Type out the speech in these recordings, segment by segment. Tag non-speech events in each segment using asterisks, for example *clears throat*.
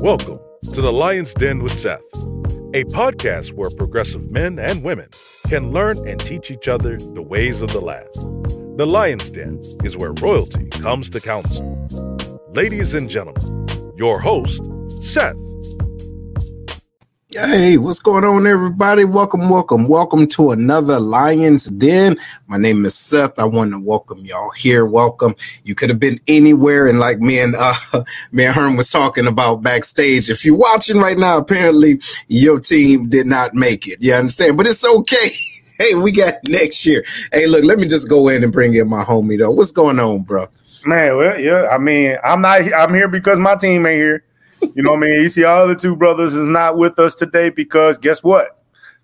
Welcome to the Lion's Den with Seth, a podcast where progressive men and women can learn and teach each other the ways of the land. The Lion's Den is where royalty comes to council. Ladies and gentlemen, your host, Seth. Hey, what's going on, everybody? Welcome, welcome, welcome to another Lion's Den. My name is Seth. I want to welcome y'all here. Welcome. You could have been anywhere, and like me and uh, *laughs* me and Herm was talking about backstage. If you're watching right now, apparently your team did not make it. You understand? But it's okay. *laughs* Hey, we got next year. Hey, look, let me just go in and bring in my homie though. What's going on, bro? Man, well, yeah. I mean, I'm not. I'm here because my team ain't here. You know what I mean? You see, all the two brothers is not with us today because guess what?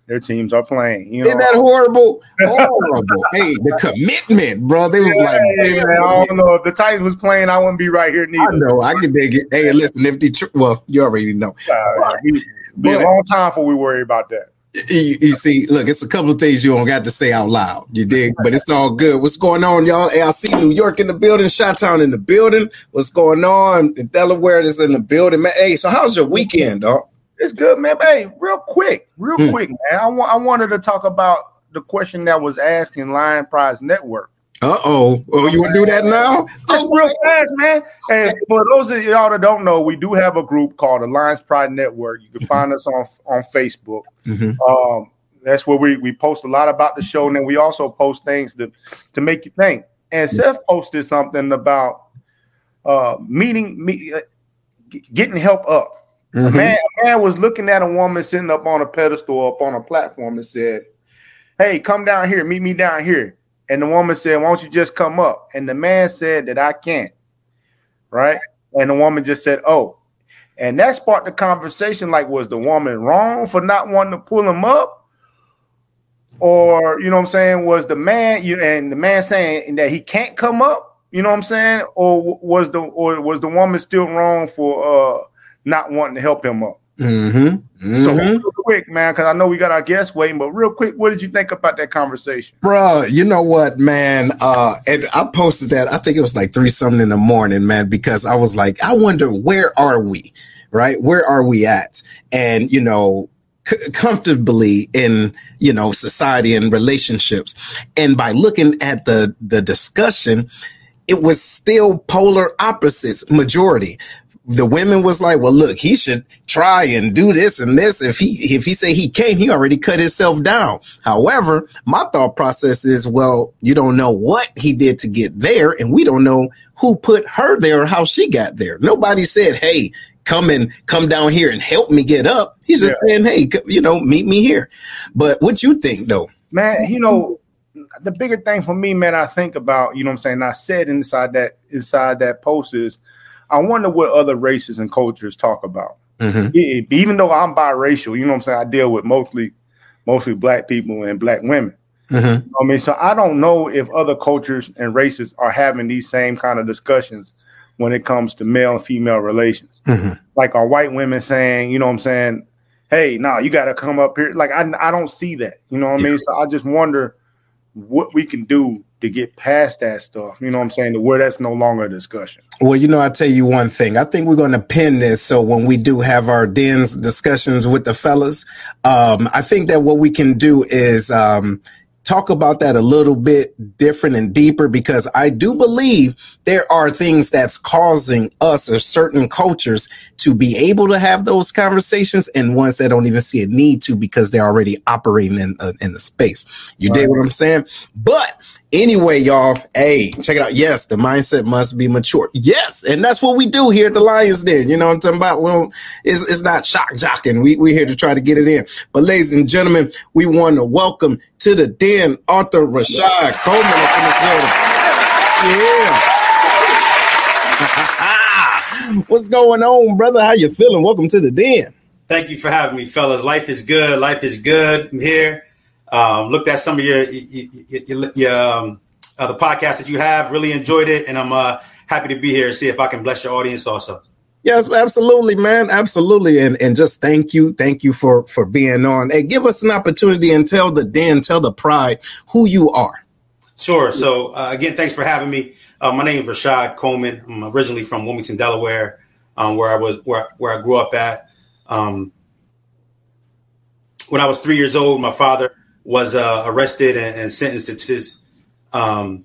Their teams are playing. You know? Isn't that horrible? *laughs* Horrible. hey, the commitment, bro. They was Yeah, like, I don't know. If the Titans was playing, I wouldn't be right here I neither. know, I can dig it. Hey, listen, if Detroit, well, you already know. Uh, we- be a long time before we worry about that. You, you see, look, it's a couple of things you don't got to say out loud. You dig, but it's all good. What's going on, y'all? See New York in the building, Shot Town in the building. What's going on? Delaware is in the building, man. Hey, so how's your weekend, dog? It's good, man. Hey, real quick, real Hmm. quick, man. I want I wanted to talk about the question that was asked in Lions Pride Network. Uh oh. Oh, you want to do that now? Just real fast, man. And for those of y'all that don't know, we do have a group called a Lions Pride Network. You can find us on on Facebook. Mhm. Um, that's where we, we post a lot about the show, and then we also post things to to make you think. And Seth posted something about uh, meeting me, uh, getting help up. A Mhm. man, a man was looking at a woman sitting up on a pedestal, up on a platform, and said, "Hey, come down here, meet me down here." And the woman said, "Why don't you just come up?" And the man said that I can't. Right? And the woman just said, "Oh." And that sparked the conversation. Like, was the woman wrong for not wanting to pull him up? Or, you know what I'm saying, was the man, you and the man saying that he can't come up, you know what I'm saying? Or was the or was the woman still wrong for uh not wanting to help him up? Mhm. So Mhm. real quick, man, because I know we got our guests waiting, but real quick, what did you think about that conversation? Bro, you know what, man? Uh, and I posted that. I think it was like three something in the morning, man, because I was like, I wonder where are we, right? Where are we at? And you know, c- comfortably in you know society and relationships, and by looking at the the discussion, it was still polar opposites majority the women was like, well, look, he should try and do this and this. If he if he say he can't, he already cut himself down. However, my thought process is, well, you don't know what he did to get there, and we don't know who put her there or how she got there. Nobody said, hey, come and come down here and help me get up. He's just saying, hey, you know, meet me here. But what you think though? Man, you know, the bigger thing for me, man, I think about, you know what I'm saying? I said inside that inside that post is I wonder what other races and cultures talk about. Mhm. E- Even though I'm biracial, you know what I'm saying? I deal with mostly mostly black people and black women. Mhm. I mean, so I don't know if other cultures and races are having these same kind of discussions when it comes to male and female relations. Mhm. Like are white women saying, you know what I'm saying, hey, no, you got to come up here. Like I, I don't see that. You know what I mean? So I just wonder what we can do to get past that stuff. You know what I'm saying? To where that's no longer a discussion. Well, you know, I'll tell you one thing. I think we're going to pin this so when we do have our dens discussions with the fellas, um, I think that what we can do is um, talk about that a little bit different and deeper because I do believe there are things that's causing us or certain cultures to be able to have those conversations and ones that don't even see a need to because they're already operating in, uh, in the space. You dig what I'm saying? But Anyway, y'all, hey, check it out. Yes, the mindset must be mature. Yes, and that's what we do here at the Lions Den. You know what I'm talking about? Well, it's, it's not shock jocking. We, we're here to try to get it in. But, ladies and gentlemen, we want to welcome to the den Arthur Rashod Coleman up in the. Yeah. *laughs* What's going on, brother? How you feeling? Welcome to the den. Thank you for having me, fellas. Life is good. Life is good. I'm here. Um, looked at some of your your, your, your um, uh, the podcast that you have. Really enjoyed it, and I'm uh, happy to be here and see if I can bless your audience also. Yes, absolutely, man. Absolutely. And and just thank you. Thank you for for being on. Hey, give us an opportunity and tell the den, tell the pride who you are. Sure. So uh, again, thanks for having me. Uh, my name is Rashod Coleman. I'm originally from Wilmington, Delaware. um, where I was where where I grew up at. Um, when I was three years old, my father was uh, arrested and, and, sentenced to this. Um,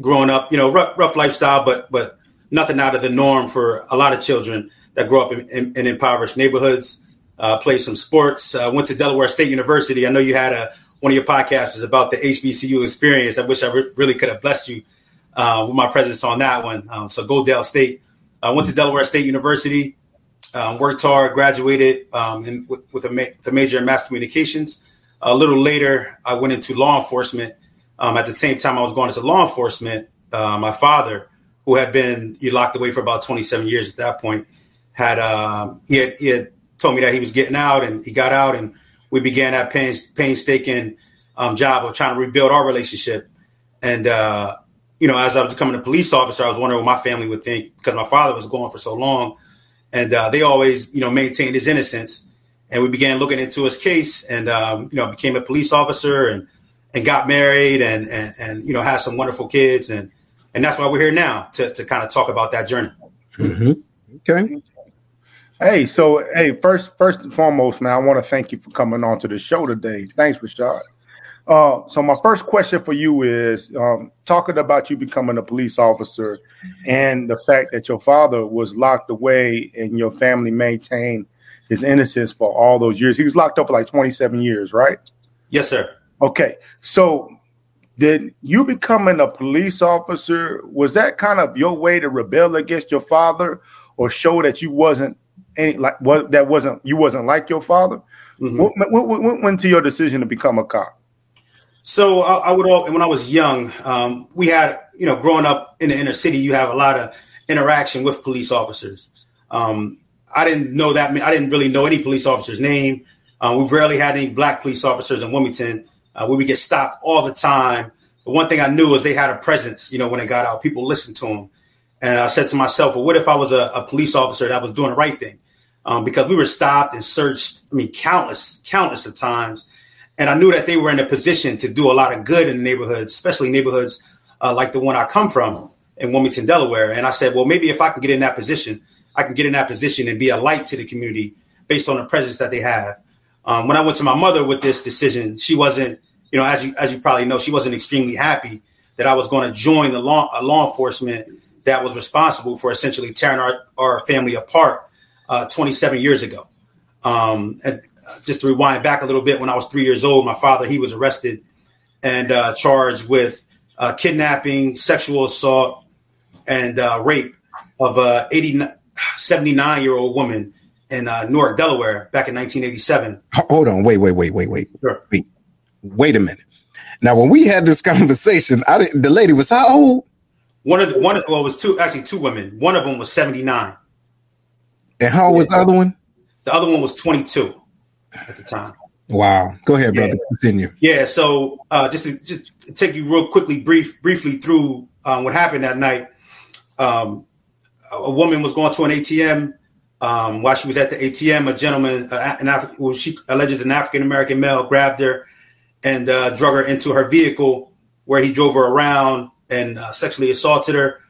growing up, you know, rough, rough, lifestyle, but but nothing out of the norm for a lot of children that grow up in, in, in impoverished neighborhoods. Uh, played some sports. Uh, went to Delaware State University. I know you had a one of your podcasts was about the HBCU experience. I wish I re- really could have blessed you uh, with my presence on that one. Um, so go Del State. I went to Delaware State University. Um, worked hard, graduated um, in, with, with, a ma- with, a major in mass communications. A little later, I went into law enforcement. Um, at the same time, I was going into law enforcement. Uh, my father, who had been he locked away for about 27 years at that point, had um, he had he had told me that he was getting out, and he got out, and we began that painstaking um, job of trying to rebuild our relationship. And uh, you know, as I was becoming a police officer, I was wondering what my family would think because my father was gone for so long and uh, they always you know maintained his innocence. And we began looking into his case, and um, you know became a police officer and and got married and and, and you know had some wonderful kids and and that's why we're here now to to kind of talk about that journey. Mm-hmm. Okay. Hey, so hey, first first and foremost, man, I want to thank you for coming on to the show today. Thanks, Rashod. Uh, so my first question for you is um, talking about you becoming a police officer and the fact that your father was locked away and your family maintained his innocence for all those years. He was locked up for like 27 years, right? Yes, sir. Okay. So did you becoming a police officer was that kind of your way to rebel against your father or show that you wasn't any like what that wasn't you wasn't like your father? Mm-hmm. What, what, what went to your decision to become a cop? So I, I would, all, when I was young, um, we had, you know, growing up in the inner city, you have a lot of interaction with police officers. Um, I didn't know that. I didn't really know any police officer's name. Uh, we rarely had any black police officers in Wilmington. Uh, we would get stopped all the time. But one thing I knew was they had a presence. You know, when they got out, people listened to them. And I said to myself, well, what if I was a, a police officer that was doing the right thing? Um, because we were stopped and searched. I mean, countless, countless of times and I knew that they were in a position to do a lot of good in the neighborhoods, especially neighborhoods uh, like the one I come from in Wilmington, Delaware. And I said, well, maybe if I can get in that position, I can get in that position and be a light to the community based on the presence that they have. Um, when I went to my mother with this decision, she wasn't, you know, as you as you probably know, she wasn't extremely happy that I was going to join the law a law enforcement that was responsible for essentially tearing our, our family apart uh, 27 years ago. Um, and just to rewind back a little bit, when I was three years old, my father he was arrested and uh, charged with uh, kidnapping, sexual assault, and uh, rape of a 79 year old woman in uh, Newark, Delaware, back in 1987. Hold on, wait, wait, wait, wait, wait, sure. wait, wait a minute. Now, when we had this *laughs* conversation, I didn't, the lady was how old? One of the one, well, it was two actually two women. One of them was 79. And how old was the other one? The other one was 22 at the time. Wow. Go ahead, brother. Yeah. Continue. Yeah. So uh, just to just take you real quickly, brief, briefly through um, what happened that night. Um, a woman was going to an ATM. Um, while she was at the ATM, a gentleman, uh, an Af- well, she alleges an African American male, grabbed her and uh, drug her into her vehicle, where he drove her around and uh, sexually assaulted her.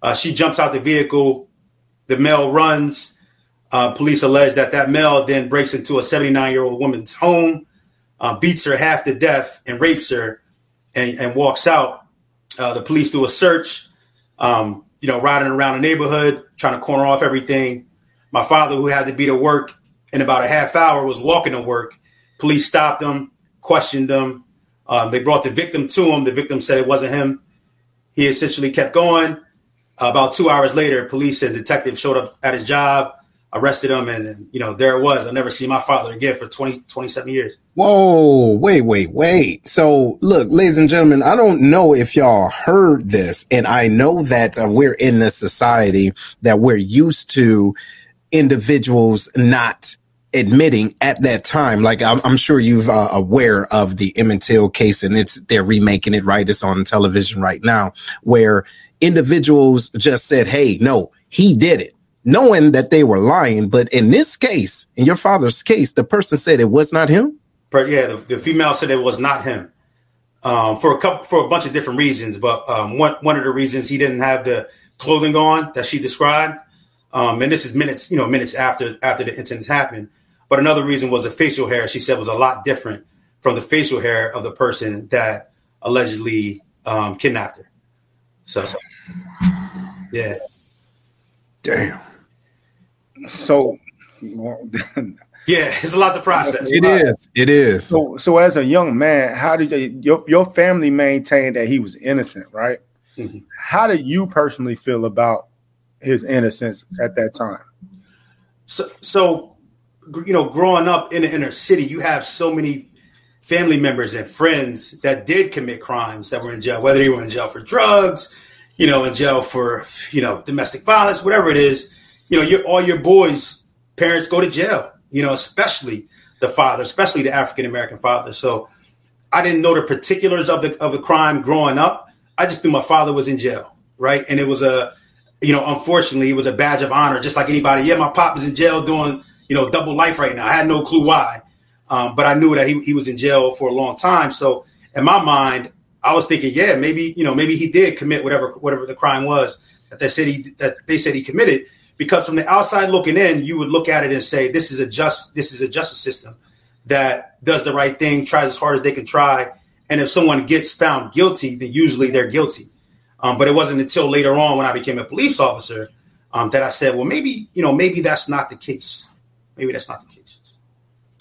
Uh, she jumps out the vehicle. The male runs. Uh, police allege that that male then breaks into a 79 year old woman's home, uh, beats her half to death, and rapes her, and, and walks out. The police do a search, um, you know, riding around the neighborhood, trying to corner off everything. My father, who had to be to work in about a half hour, was walking to work. Police stopped him, questioned him. Um, they brought the victim to him. The victim said it wasn't him. He essentially kept going. about two hours later, police and detectives showed up at his job arrested him and, and, you know there it was. I never see my father again for 20 27 years. Whoa wait wait wait. So look ladies and gentlemen i don't know if y'all heard this and i know that uh, we're in this society that we're used to individuals not admitting at that time. Like i'm, I'm sure you've uh, aware of the emmett till case and it's they're remaking it right? It's on television right now where individuals just said hey no he did it knowing that they were lying. But in this case, in your father's case, the person said it was not him. But yeah, the, the female said it was not him um, for a couple for a bunch of different reasons. But um, one one of the reasons he didn't have the clothing on that she described. Um, and this is minutes, you know, minutes after after the incident happened. But another reason was the facial hair. She said was a lot different from the facial hair of the person that allegedly um, kidnapped her. So, yeah. Damn. So, yeah, it's a lot to process. It is. It is. So, so as a young man, how did you, your your family maintain that he was innocent, right? Mm-hmm. How did you personally feel about his innocence at that time? So, so you know, growing up in the inner city, you have so many family members and friends that did commit crimes that were in jail, whether they were in jail for drugs, you know, in jail for you know domestic violence, whatever it is. You know, your all your boys' parents go to jail. You know, especially the father, especially the African American father. So I didn't know the particulars of the of the crime growing up. I just knew my father was in jail, right? And it was a, you know, unfortunately, it was a badge of honor, just like anybody. Yeah, my pop is in jail doing, you know, double life right now. I had no clue why, um, but I knew that he, he was in jail for a long time. So in my mind, I was thinking, yeah, maybe you know, maybe he did commit whatever whatever the crime was that they said he that they said he committed. Because from the outside looking in, you would look at it and say, this is a just this is a justice system that does the right thing, tries as hard as they can try, and if someone gets found guilty, then usually they're guilty. Um, but it wasn't until later on when I became a police officer um, that I said, well, maybe you know, maybe that's not the case. Maybe that's not the case.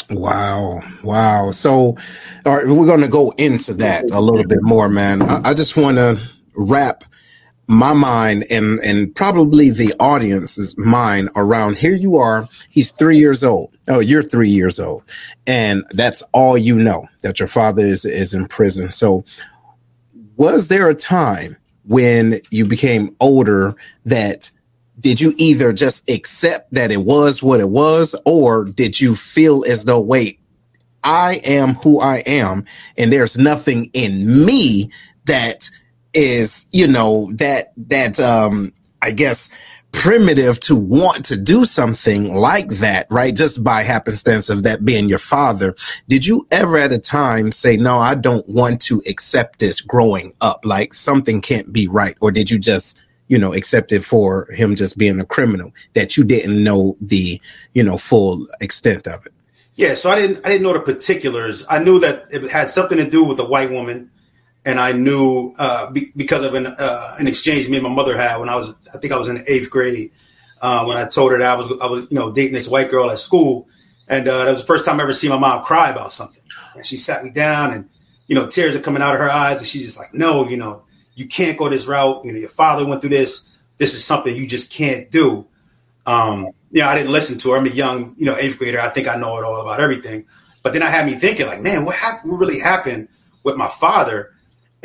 Wow. Wow. So, all right, we're going to go into that a little bit more, man. I, I just want to wrap my mind and, and probably the audience's mind around here you are. He's three years old. Oh, you're three years old. And that's all you know that your father is, is in prison. So, was there a time when you became older that did you either just accept that it was what it was or did you feel as though wait i am who i am and there's nothing in me that is you know that that um i guess primitive to want to do something like that, right? Just by happenstance of that being your father. Did you ever at a time say, no, I don't want to accept this growing up? Like something can't be right. Or did you just you know, accept it for him just being a criminal that you didn't know the, you know, full extent of it. Yeah, so I didn't I didn't know the particulars. I knew that it had something to do with a white woman, and I knew uh, be, because of an uh, an exchange me and my mother had when I was I think I was in eighth grade uh, when I told her that I was I was you know dating this white girl at school, and uh, that was the first time I ever seen my mom cry about something. And she sat me down, and you know tears are coming out of her eyes, and she's just like, no, you know, you can't go this route. You know, your father went through this. This is something you just can't do. Um, you know, I didn't listen to her. I'm a young, you know, eighth grader. I think I know it all about everything. But then I had me thinking, like, man, what? What really happened with my father?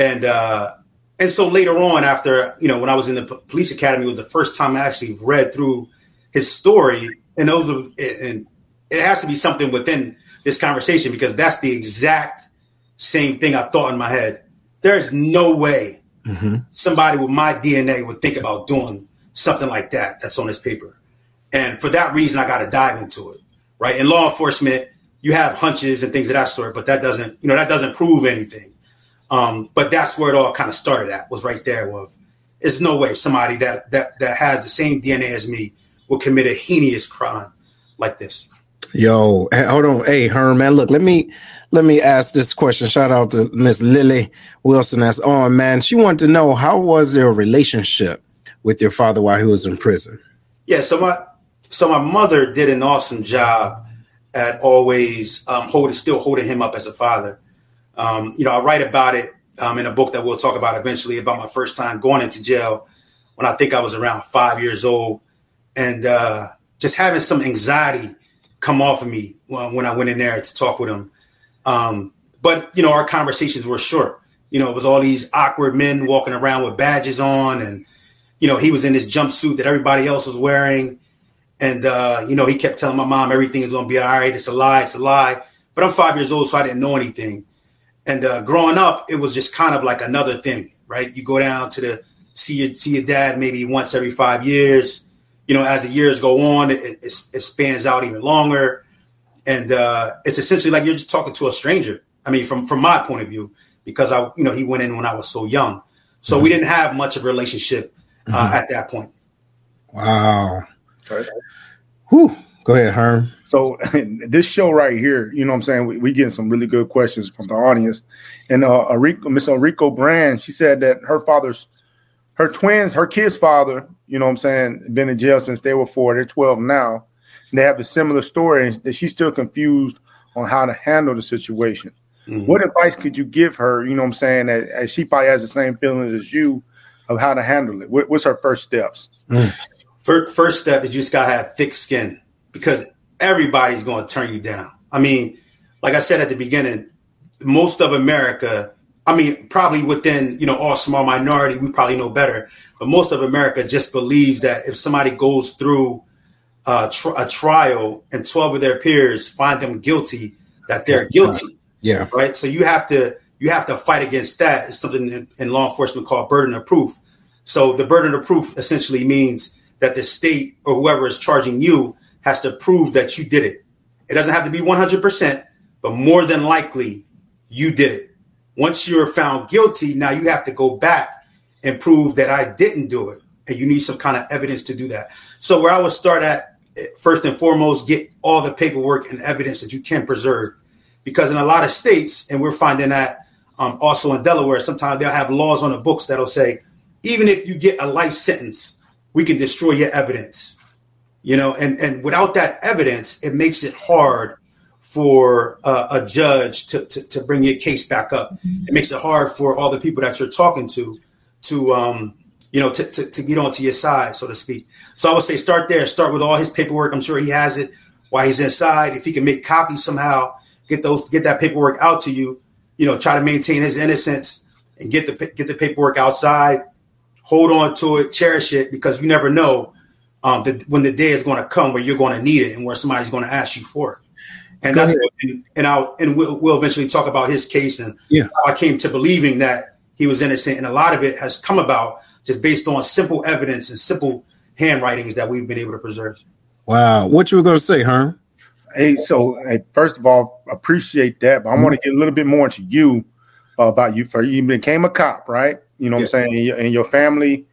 And uh, and so later on, after you know, when I was in the police academy, was the first time I actually read through his story. And those, are, and it has to be something within this conversation because that's the exact same thing I thought in my head. There's no way mm-hmm. somebody with my DNA would think about doing something like that that's on this paper. And for that reason, I got to dive into it. Right. In law enforcement, you have hunches and things of that sort, but that doesn't, you know, that doesn't prove anything. Um, but that's where it all kind of started at was right there with there's no way somebody that that that has the same DNA as me will commit a heinous crime like this. Yo, hold on. Hey, Herman, look, let me let me ask this question. Shout out to Miss Lily Wilson that's on, man. She wanted to know how was your relationship with your father while he was in prison? Yeah, so my so my mother did an awesome job at always um, holding, still holding him up as a father. Um, you know, I write about it um, in a book that we'll talk about eventually about my first time going into jail when I think I was around five years old, and uh, just having some anxiety come off of me when, I went in there to talk with him. Um, but you know, our conversations were short. You know, it was all these awkward men walking around with badges on, and you know, he was in this jumpsuit that everybody else was wearing, and uh, you know, he kept telling my mom everything is going to be all right. It's a lie. It's a lie. But I'm five years old, so I didn't know anything. And uh, growing up, it was just kind of like another thing, right? You go down to the see your see your dad maybe once every five years. You know, as the years go on, it, it, it spans out even longer and uh, it's essentially like you're just talking to a stranger. I mean, from from my point of view, because I, you know, he went in when I was so young, so mm-hmm. we didn't have much of a relationship uh, mm-hmm. at that point. Wow, Okay. Whew. Go ahead, Herm. So *laughs* this show right here, you know what I'm saying? We, we getting some really good questions from the audience. And uh Miss Enrico Brand, she said that her father's her twins, her kid's father, you know what I'm saying, been in jail since they were four. They're 12 now. And they have a similar story and that she's still confused on how to handle the situation. Mm-hmm. What advice could you give her, you know what I'm saying, as, as, she probably has the same feelings as you of how to handle it? What, what's her first steps? Mm. First, first step is you just got to have thick skin because everybody's going to turn you down. I mean, like I said at the beginning, most of America, I mean, probably within, you know, all small minority, we probably know better, but most of America just believes that if somebody goes through uh, tr- a trial and 12 of their peers find them guilty, that they're guilty. Yeah. Right. So you have to you have to fight against that. It's something in, in law enforcement called burden of proof. So the burden of proof essentially means that the state or whoever is charging you has to prove that you did it. It doesn't have to be 100%, but more than likely you did it. Once you're found guilty, now you have to go back and prove that I didn't do it. And you need some kind of evidence to do that. So, where I would start at, first and foremost, get all the paperwork and evidence that you can preserve. Because in a lot of states, and we're finding that um, also in Delaware, sometimes they'll have laws on the books that'll say, even if you get a life sentence, we can destroy your evidence you know and and without that evidence it makes it hard for uh, a judge to, to, to bring your case back up. It makes it hard for all the people that you're talking to to um you know to, to, to get onto your side so to speak. So i would say start there. Start with all his paperwork. I'm sure he has it. While he's inside if he can make copies somehow get those get that paperwork out to you you know try to maintain his innocence and get the get the paperwork outside. Hold on to it. Cherish it because you never know um, the, when the day is going to come where you're going to need it and where somebody's going to ask you for it. And that's and, and I'll and we'll, we'll eventually talk about his case and yeah. how I came to believing that he was innocent. And a lot of it has come about just based on simple evidence and simple handwritings that we've been able to preserve. Wow, what you were going to say, huh? Hey, so hey, first of all, appreciate that, but I want to get a little bit more into you uh, about you. For you became a cop, right? You know what yeah. I'm saying, and your, and your family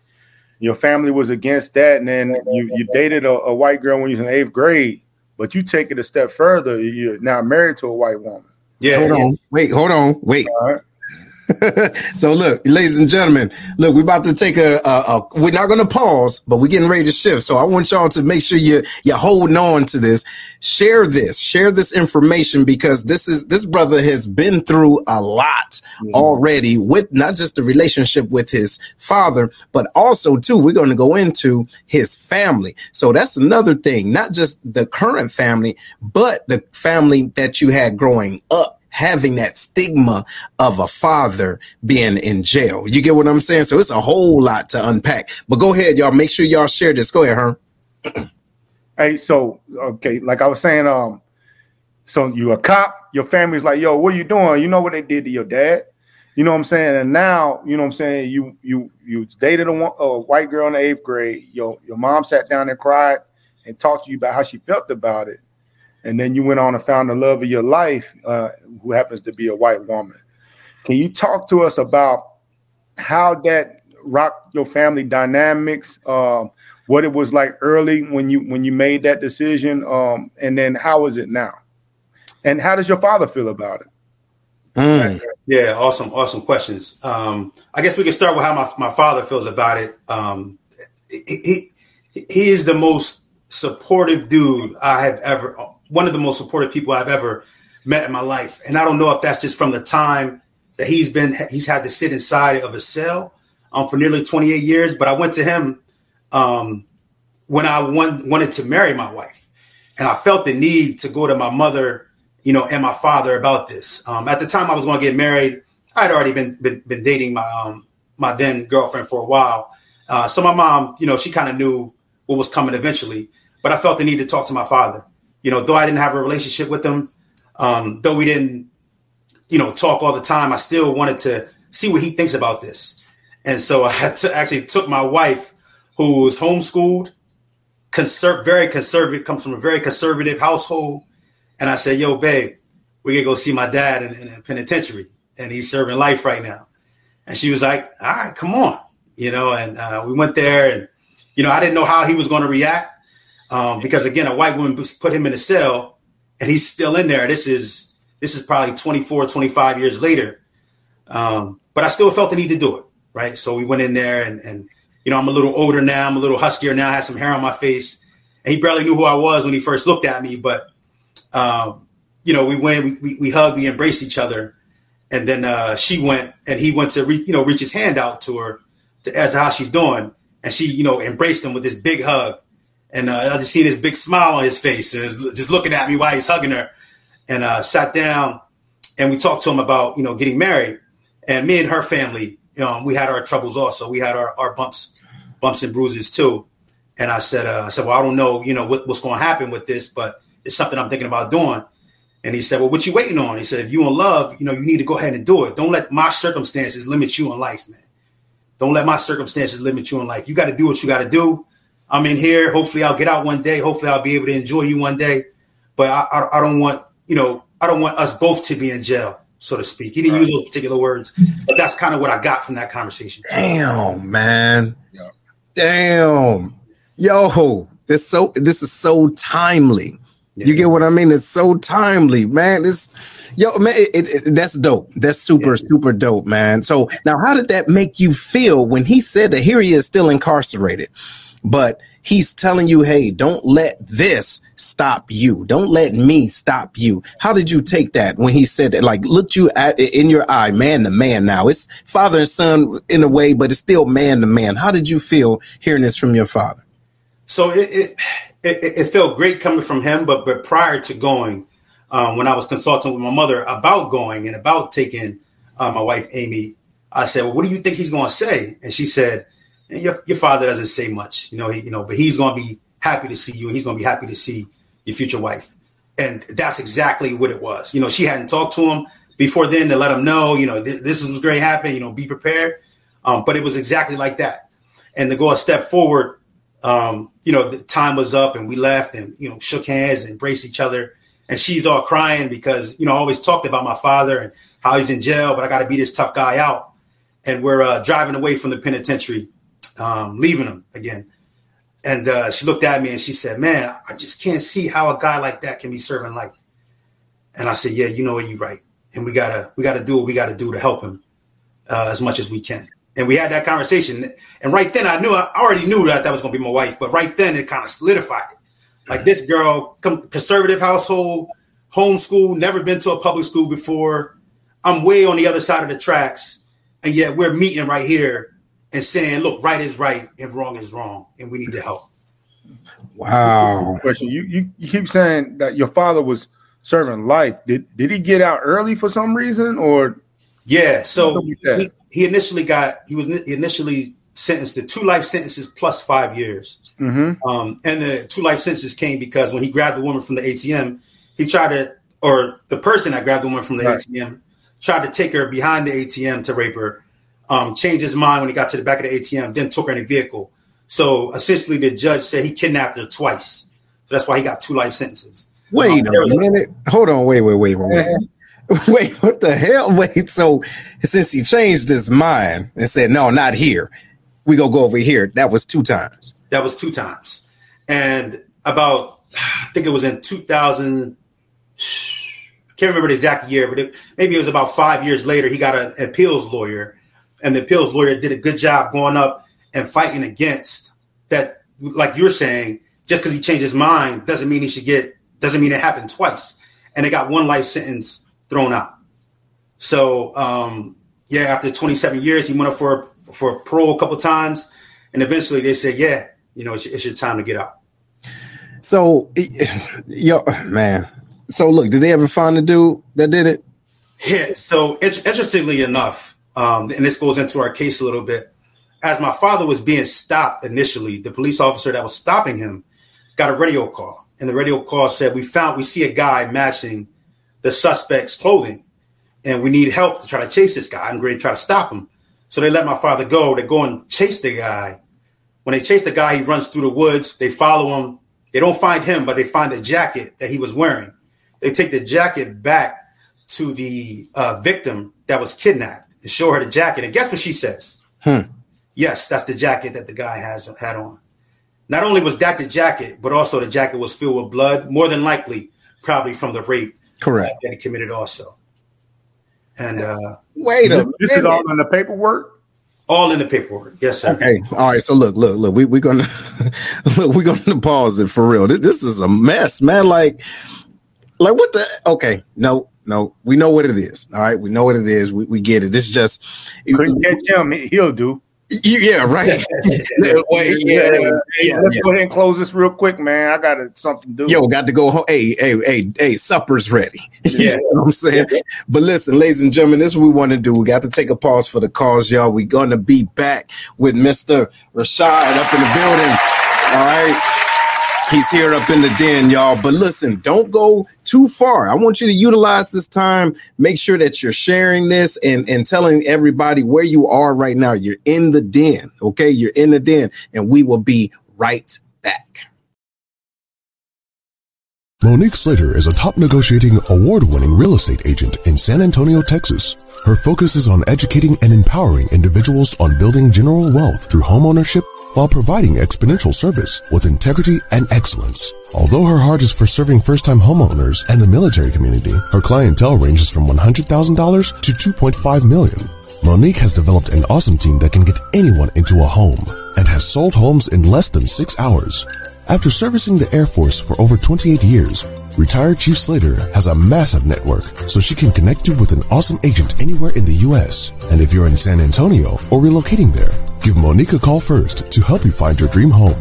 your family was against that, and then you you dated a, a white girl when you was in eighth grade, but you take it a step further. You're now married to a white woman. Yeah. Hold on. Wait. Hold on. Wait. *laughs* so look, ladies and gentlemen, look, we're about to take a, a, a we're not going to pause, but we're getting ready to shift. So I want y'all to make sure you you're holding on to this. Share this, share this information because this is this brother has been through a lot mm-hmm. already with not just the relationship with his father, but also too we're going to go into his family. So that's another thing, not just the current family, but the family that you had growing up having that stigma of a father being in jail. You get what I'm saying? So it's a whole lot to unpack. But go ahead, y'all. Make sure y'all share this. Go ahead, Herm. *clears throat* hey, so okay, like I was saying, um, so you a cop, your family's like, yo, what are you doing? You know what they did to your dad? You know what I'm saying? And now, you know what I'm saying, you you you dated a, a white girl in the eighth grade. Your your mom sat down and cried and talked to you about how she felt about it and then you went on and found the love of your life, uh, who happens to be a white woman. Can you talk to us about how that rocked your family dynamics? Um, what it was like early when you when you made that decision, um, and then how is it now? And how does your father feel about it? Mm. Yeah, awesome, awesome questions. Um, I guess we can start with how my, my father feels about it. Um, he, he he is the most supportive dude I have ever one of the most supportive people I've ever met in my life. And I don't know if that's just from the time that he's been he's had to sit inside of a cell um, for nearly 28 years. But I went to him um, when I want, wanted to marry my wife, and I felt the need to go to my mother, you know, and my father about this. Um, at the time I was going to get married, I had already been been, been dating my um, my then girlfriend for a while. Uh, so my mom, you know, she kind of knew what was coming eventually, but I felt the need to talk to my father you know, though I didn't have a relationship with him, um, though we didn't, you know, talk all the time, I still wanted to see what he thinks about this. And so I had to actually took my wife, who was homeschooled, conser- very conservative, comes from a very conservative household, and I said, "Yo, babe, we gonna go see my dad in, in a penitentiary, and he's serving life right now." And she was like, "All right, come on," you know. And uh, we went there, and you know, I didn't know how he was going to react um, because again, a white woman put him in a cell, and he's still in there. This is this is probably 24, 25 years later. Um, but I still felt the need to do it, right? So we went in there, and, and you know, I'm a little older now. I'm a little huskier now. I have some hair on my face, and he barely knew who I was when he first looked at me. But um, you know, we went, we, we, we hugged, we embraced each other, and then uh, she went, and he went to re- you know reach his hand out to her to ask her how she's doing, and she you know embraced him with this big hug, and uh, I just see this big smile on his face, and just looking at me while he's hugging her, and uh, sat down, and we talked to him about you know getting married, and me and her family, you know, we had our troubles also, we had our, our bumps, bumps and bruises too, and I said, uh, I said, well, I don't know, you know, what, what's going to happen with this, but it's something I'm thinking about doing. And he said, Well, what you waiting on? He said, If you in love, you know, you need to go ahead and do it. Don't let my circumstances limit you in life, man. Don't let my circumstances limit you in life. You got to do what you got to do. I'm in here. Hopefully, I'll get out one day. Hopefully, I'll be able to enjoy you one day. But I, I, I don't want, you know, I don't want us both to be in jail, so to speak. He didn't right. use those particular words, but that's kind of what I got from that conversation. Damn, man. Yeah. Damn. Yo, this so this is so timely. You get what I mean? It's so timely, man. It's yo, man. It, it, it, that's dope. That's super, yeah. super dope, man. So now, how did that make you feel when he said that here he is still incarcerated, but he's telling you, hey, don't let this stop you. Don't let me stop you. How did you take that when he said that? Like, looked you at in your eye, man to man. Now it's father and son in a way, but it's still man to man. How did you feel hearing this from your father? So it it, it, felt great coming from him. But but prior to going, um, when I was consulting with my mother about going and about taking uh, my wife Amy, I said, "Well, what do you think he's going to say?" And she said, "Your your father doesn't say much, you know, he, you know, but he's going to be happy to see you, and he's going to be happy to see your future wife." And that's exactly what it was. You know, she hadn't talked to him before then to let him know, you know, this, is going to happen. You know, be prepared. Um, but it was exactly like that. And to go a step forward, um, you know, the time was up and we left and, you know, shook hands and embraced each other. And she's all crying because, you know, I always talked about my father and how he's in jail, but I got to beat this tough guy out. And we're uh, driving away from the penitentiary, um, leaving him again. And uh, she looked at me and she said, Man, I just can't see how a guy like that can be serving life. And I said, Yeah, you know what, you're right. And we gotta we gotta do what we gotta do to help him uh, as much as we can and we had that conversation. And right then, I knew I already knew that that was to be my wife. But right then, it kind of solidified it. Like this girl, conservative household, homeschool, never been to a public school before. I'm way on the other side of the tracks, and yet we're meeting right here and saying, "Look, right is right and wrong is wrong, and we need to help." Wow. Question: You you, you keep saying that your father was serving life. Did did he get out early for some reason, or yeah, so he, he, initially got he was initially sentenced to two life sentences plus five years. Mm-hmm. Um, and the two life sentences came because when he grabbed the woman from the ATM, he tried to, or the person that grabbed the woman from the right. ATM tried to take her behind the ATM to rape her. Um, changed his mind when he got to the back of the ATM, then took her in a vehicle. So essentially, the judge said he kidnapped her twice. So that's why he got two life sentences. Wait um, a minute. Hold on. Wait, wait, wait, wait. wait. *laughs* Wait, what the hell? *laughs* Wait, so since he changed his mind and said, no, not here, we go go over here. That was two times. That was two times. And about, I think it was in 2000, can't remember the exact year, but it, maybe it was about five years later, he got an appeals lawyer. And the appeals lawyer did a good job going up and fighting against that. Like you're saying, just because he changed his mind doesn't mean he should get, doesn't mean it happened twice. And they got one life sentence thrown out. So um, yeah, after 27 years, he went up for for parole a couple times, and eventually they said, "Yeah, you know, it's, it's your time to get out." So, yo, man. So look, did they ever find the dude that did it? Yeah. So interestingly enough, um, and this goes into our case a little bit. As my father was being stopped initially, the police officer that was stopping him got a radio call, and the radio call said, "We found, we see a guy matching the suspect's clothing, and we need help to try to chase this guy. I'm going to try to stop him. So they let my father go. They go and chase the guy. When they chase the guy, he runs through the woods. They follow him. They don't find him, but they find the jacket that he was wearing. They take the jacket back to the uh, victim that was kidnapped and show her the jacket. And guess what she says? Hmm. Yes, that's the jacket that the guy has had on. not only was that the jacket, but also the jacket was filled with blood, more than likely, probably from the rape Correct. that he committed also. And uh, Wait a This is all in the paperwork. all in the paperwork. Yes, sir. Okay. All right. So look, look, look. We we're gonna *laughs* look. We're gonna pause it for real. This, this is a mess, man. Like, like what the? Okay. No, no. We know what it is. All right. We know what it is. We, we get it. This is just. Couldn't catch him. He'll do. Yeah. Right. *laughs* Yeah, yeah, yeah, Let's yeah. go ahead and close this real quick, man. I got something to do. Yo, got to go home. Hey, hey, hey, hey, supper's ready. *laughs* Yeah. you know what I'm saying? But listen, ladies and gentlemen, this is what we want to do. We got to take a pause for the calls, y'all. We're going to be back with Mr. Rashod up in the building. All right. He's here up in the den, y'all. But listen, don't go too far. I want you to utilize this time. Make sure that you're sharing this and, and telling everybody where you are right now. You're in the den. Okay. You're in the den, and we will be right back. Monique Slater is a top negotiating, award winning real estate agent in San Antonio, Texas. Her focus is on educating and empowering individuals on building general wealth through homeownership while providing exponential service with integrity and excellence. Although her heart is for serving first time homeowners and the military community, her clientele ranges from $100,000 to $2.5 million. Monique has developed an awesome team that can get anyone into a home and has sold homes in less than six hours. After servicing the Air Force for over 28 years, retired Chief Slater has a massive network so she can connect you with an awesome agent anywhere in the U.S. And if you're in San Antonio or relocating there, give Monique a call first to help you find your dream home.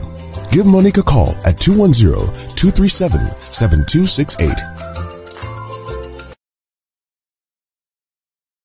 Give Monique a call at 210-237-7268.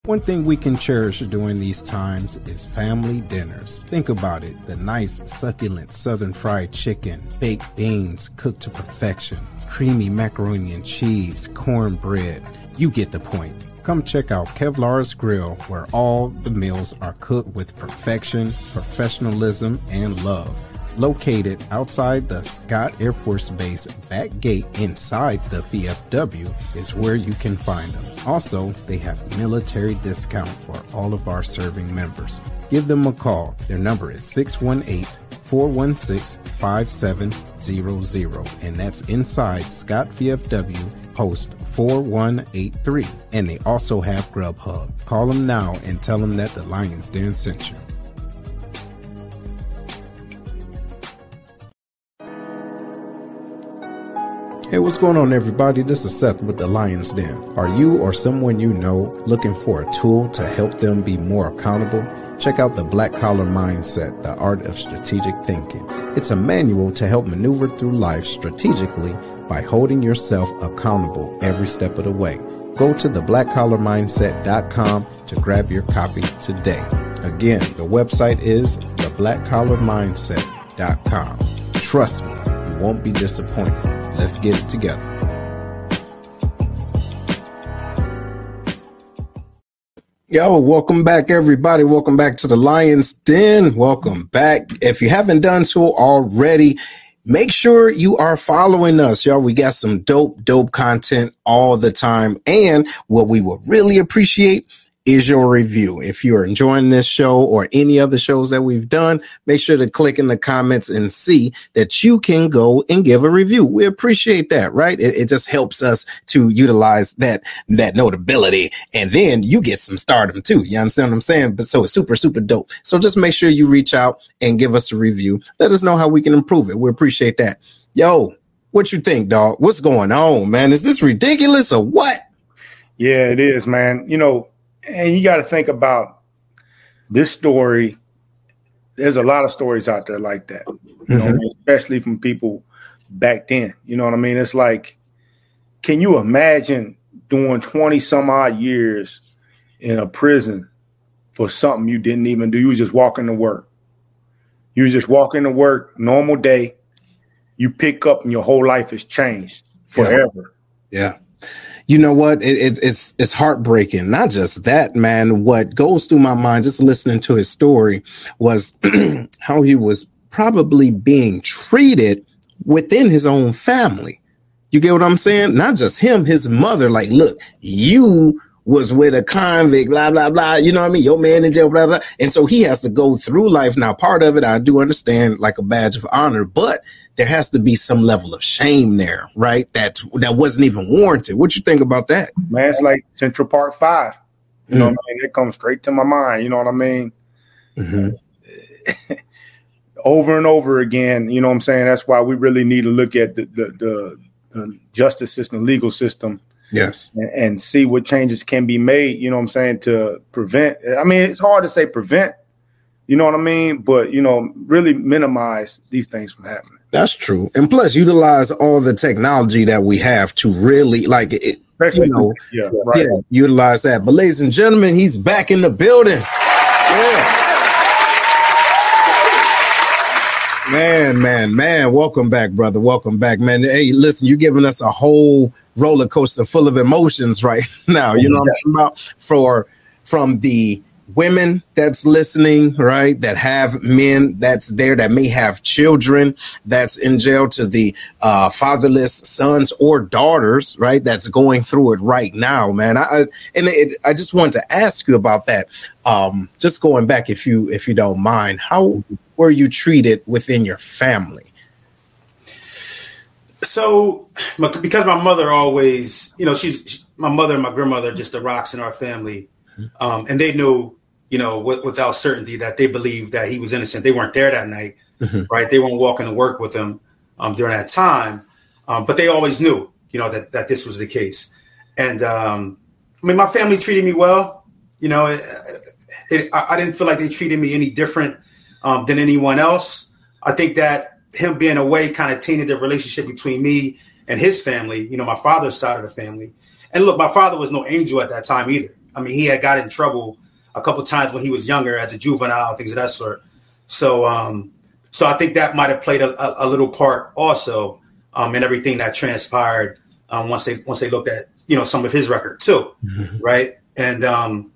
One thing we can cherish during these times is family dinners. Think about it the nice, succulent southern fried chicken, baked beans cooked to perfection, creamy macaroni and cheese, cornbread. You get the point. Come check out Kevlar's Grill, where all the meals are cooked with perfection, professionalism, and love. Located outside the Scott Air Force Base back gate inside the VFW is where you can find them. Also, they have military discount for all of our serving members. Give them a call. Their number is 618 416 5700, and that's inside Scott VFW Post 4183. And they also have Grubhub. Call them now and tell them that the Lions Den sent you. Hey, what's going on, everybody? This is Seth with the Lion's Den. Are you or someone you know looking for a tool to help them be more accountable? Check out the Black Collar Mindset, the art of strategic thinking. It's a manual to help maneuver through life strategically by holding yourself accountable every step of the way. Go to theblackcollarmindset.com to grab your copy today. Again, the website is theblackcollarmindset.com. Trust me, you won't be disappointed. Let's get it together. Yo, welcome back, everybody. Welcome back to the Lion's Den. Welcome back. If you haven't done so already, make sure you are following us, y'all. We got some dope, dope content all the time. And what we will really appreciate is your review. If you're enjoying this show or any other shows that we've done, make sure to click in the comments and see that you can go and give a review. We appreciate that, right? It, it just helps us to utilize that that notability, and then you get some stardom too. You understand what I'm saying? But so it's super, super dope. So just make sure you reach out and give us a review. Let us know how we can improve it. We appreciate that. Yo, what you think, dog? What's going on, man? Is this ridiculous or what? Yeah, it is, man. You know, and you got to think about this story. There's a lot of stories out there like that, you know, mm-hmm. especially from people back then. You know what I mean? It's like, can you imagine doing 20 some odd years in a prison for something you didn't even do? You was just walking to work. You was just walking to work, normal day. You pick up and your whole life has changed Yeah. forever. Yeah. You know what? It, it's it's it's heartbreaking. Not just that, man. What goes through my mind just listening to his story was *clears throat* how he was probably being treated within his own family. You get what I'm saying? Not just him, his mother. Like, look, you was with a convict, blah, blah, blah. You know what I mean? Your man in jail, blah, blah. And so he has to go through life. Now, part of it, I do understand like a badge of honor, but there has to be some level of shame there, right? That that wasn't even warranted. What you think about that? Man, it's like Central Park Five. You know mm-hmm. what I mean? It comes straight to my mind. You know what I mean? Mm-hmm. *laughs* over and over again. You know what I'm saying? That's why we really need to look at the the, the, the justice system, legal system. Yes. And, and, see what changes can be made, you know what I'm saying, to prevent. I mean, it's hard to say prevent, you know what I mean? But, you know, really minimize these things from happening. That's true. And plus utilize all the technology that we have to really like it. you know, yeah, right. yeah, utilize that. But ladies and gentlemen, he's back in the building. Yeah. Man, man, man, welcome back, brother. Welcome back, man. Hey, listen, you're giving us a whole roller coaster full of emotions right *laughs* now. You know what I'm talking about? For from the women that's listening, right, that have men that's there that may have children that's in jail to the uh, fatherless sons or daughters, right, that's going through it right now, man. I, I and it, I just wanted to ask you about that. Um, just going back, if you if you don't mind, how were you treated within your family? So, because my mother always, you know, she's she, my mother and my grandmother just the rocks in our family, um, and they knew, you know, w- without certainty that they believed that he was innocent. They weren't there that night, mm-hmm. right? They weren't walking to work with him um, during that time, um, but they always knew, you know, that that this was the case. And um, I mean, my family treated me well. You know, it, it, I, I didn't feel like they treated me any different um, than anyone else. I think that him being away kind of tainted the relationship between me and his family, you know, my father's side of the family. And look, my father was no angel at that time either. I mean, he had got in trouble a couple times when he was younger as a juvenile, things of that sort. So, um, so I think that might have played a, a, little part also um, in everything that transpired um, once they once they looked at you know some of his record too, mm-hmm. right? And um,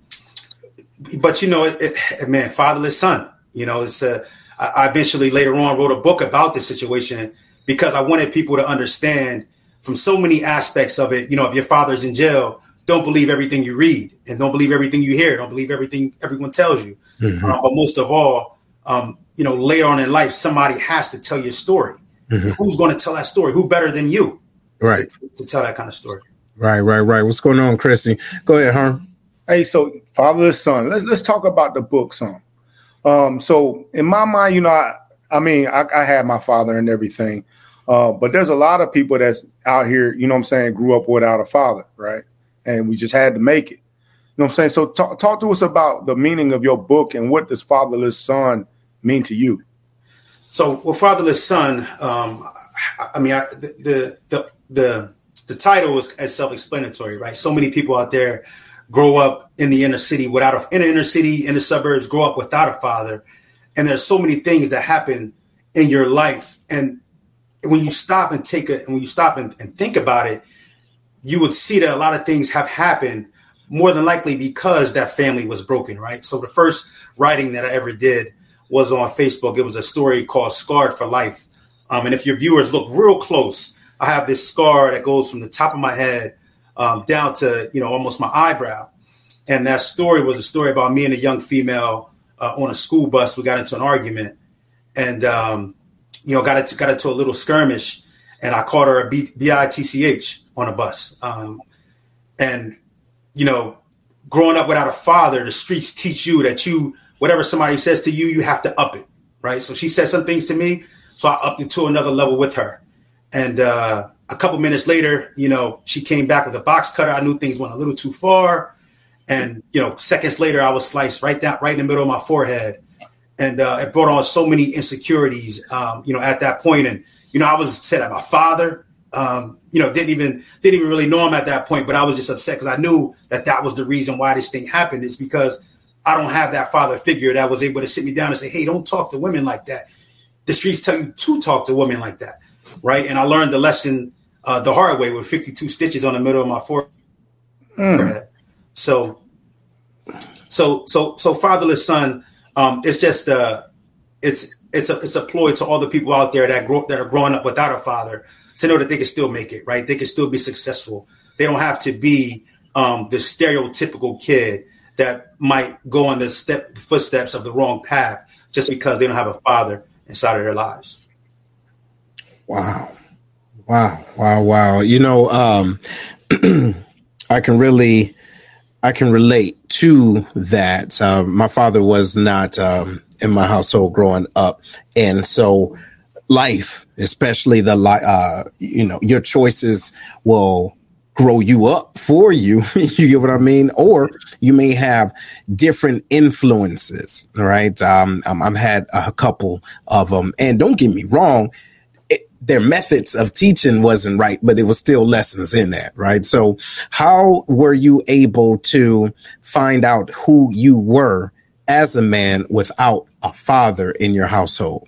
but you know, it, it, man, fatherless son, you know, it's a I eventually later on wrote a book about this situation because I wanted people to understand from so many aspects of it. You know, if your father's in jail, don't believe everything you read and don't believe everything you hear. Don't believe everything everyone tells you. Mm-hmm. Uh, but most of all, um, you know, later on in life, somebody has to tell your story. Mm-hmm. Who's going to tell that story? Who better than you? Right. To, to, tell that kind of story. Right, right, right. What's going on, Christy? Go ahead, huh? Hey, so fatherless son. Let's let's talk about the book some. Um, so in my mind, you know, I, I mean, I, I had my father and everything, uh, but there's a lot of people that's out here, you know what I'm saying, grew up without a father, right? And we just had to make it. You know what I'm saying? So talk, talk to us about the meaning of your book and what does fatherless son mean to you? So, well, fatherless son, um, I mean, I, the, the, the, the title is, is self-explanatory, right? So many people out there grow up in the inner city without a in the inner city in the suburbs grow up without a father and there's so many things that happen in your life and when you stop and take it and when you stop and, and think about it you would see that a lot of things have happened more than likely because that family was broken right so the first writing that i ever did was on facebook it was a story called scarred for life um, and if your viewers look real close i have this scar that goes from the top of my head um, down to you know almost my eyebrow. And that story was a story about me and a young female uh, on a school bus. We got into an argument, and um, you know got into, got into a little skirmish, and I called her a B- bitch on a bus. Um, and you know, growing up without a father, the streets teach you that you whatever somebody says to you, you have to up it, right? So she said some things to me, so I upped it to another level with her, and uh, a couple minutes later, you know, she came back with a box cutter. I knew things went a little too far. And, you know, seconds later, I was sliced right down, right in the middle of my forehead. And uh, it brought on so many insecurities, um, you know, at that point. And, you know, I was upset at my father. Um, you know, didn't even didn't even really know him at that point, but I was just upset because I knew that that was the reason why this thing happened. Is because I don't have that father figure that was able to sit me down and say, "Hey, don't talk to women like that." The streets tell you to talk to women like that, right? And I learned the lesson uh, the hard way with 52 stitches on the middle of my forehead. Mm. So, so, so, so, fatherless son. Um, it's just uh, it's it's a it's a ploy to all the people out there that grow that are growing up without a father to know that they can still make it, right? They can still be successful. They don't have to be um, the stereotypical kid that might go on the step footsteps of the wrong path just because they don't have a father inside of their lives. Wow. Wow. Wow. Wow. You know, um, *clears throat* I can really, I can relate to that. Uh, my father was not um, in my household growing up. And so life, especially the, uh, you know, your choices will grow you up for you. *laughs* you get what I mean? Or you may have different influences, right? Um, um I've had a couple of them. And don't get me wrong, it, their methods of teaching wasn't right, but there was still lessons in that, right? So how were you able to find out who you were as a man without a father in your household?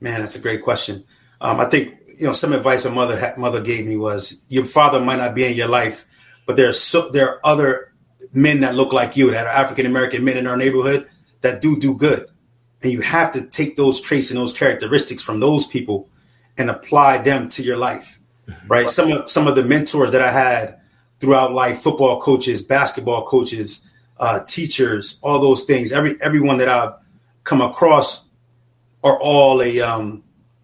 Man, that's a great question. Um, I think you know some advice a mother mother gave me was your father might not be in your life, but there's so, there are other men that look like you that are African American men in our neighborhood that do do good, and you have to take those traits and those characteristics from those people and apply them to your life, mm-hmm. right? Some of some of the mentors that I had throughout life, football coaches, basketball coaches, uh, teachers, all those things. Every everyone that I've come across are all a um,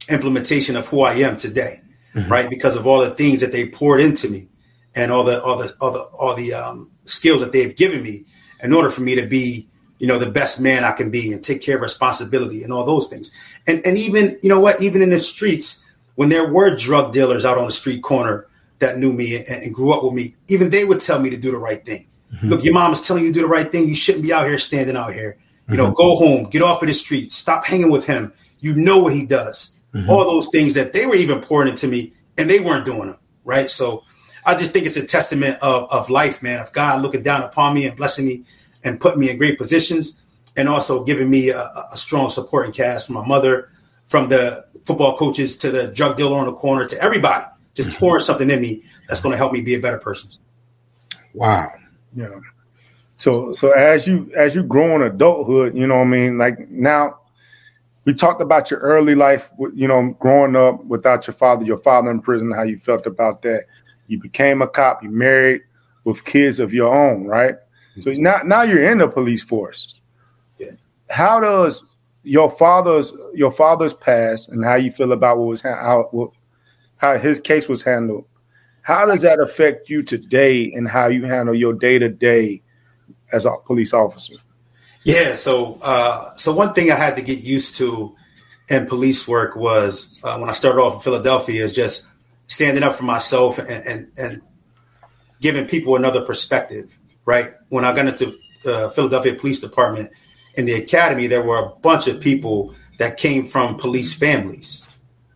implementation of who I am today, mm-hmm. right? Because of all the things that they poured into me and all the all the all the all the um, skills that they've given me in order for me to be you know the best man I can be and take care of responsibility and all those things. And and even you know what, even in the streets when there were drug dealers out on the street corner that knew me and, and grew up with me, even they would tell me to do the right thing. Mm-hmm. Look, your mom is telling you to do the right thing. You shouldn't be out here standing out here. You know, mm-hmm. go home, get off of the street, stop hanging with him. You know what he does. Mm-hmm. All those things that they were even pouring into me and they weren't doing them. Right. So I just think it's a testament of, of life, man, of God looking down upon me and blessing me and putting me in great positions and also giving me a, a strong supporting cast from my mother, from the football coaches to the drug dealer on the corner to everybody, just mm-hmm. pouring something in me that's going to help me be a better person. Wow. Yeah. So so as you as you grow in adulthood, you know what I mean, like now we talked about your early life, you know, growing up without your father, your father in prison, how you felt about that. You became a cop, you married with kids of your own, right? So mm-hmm. now, now you're in the police force. Yeah. How does your father's your father's past and how you feel about what was how what, how his case was handled? How does that affect you today and how you handle your day to day as a police officer? Yeah. So, uh, so one thing I had to get used to in police work was uh, when I started off in Philadelphia is just standing up for myself and, and, and giving people another perspective. Right. When I got into the Philadelphia Police Department in the academy, there were a bunch of people that came from police families.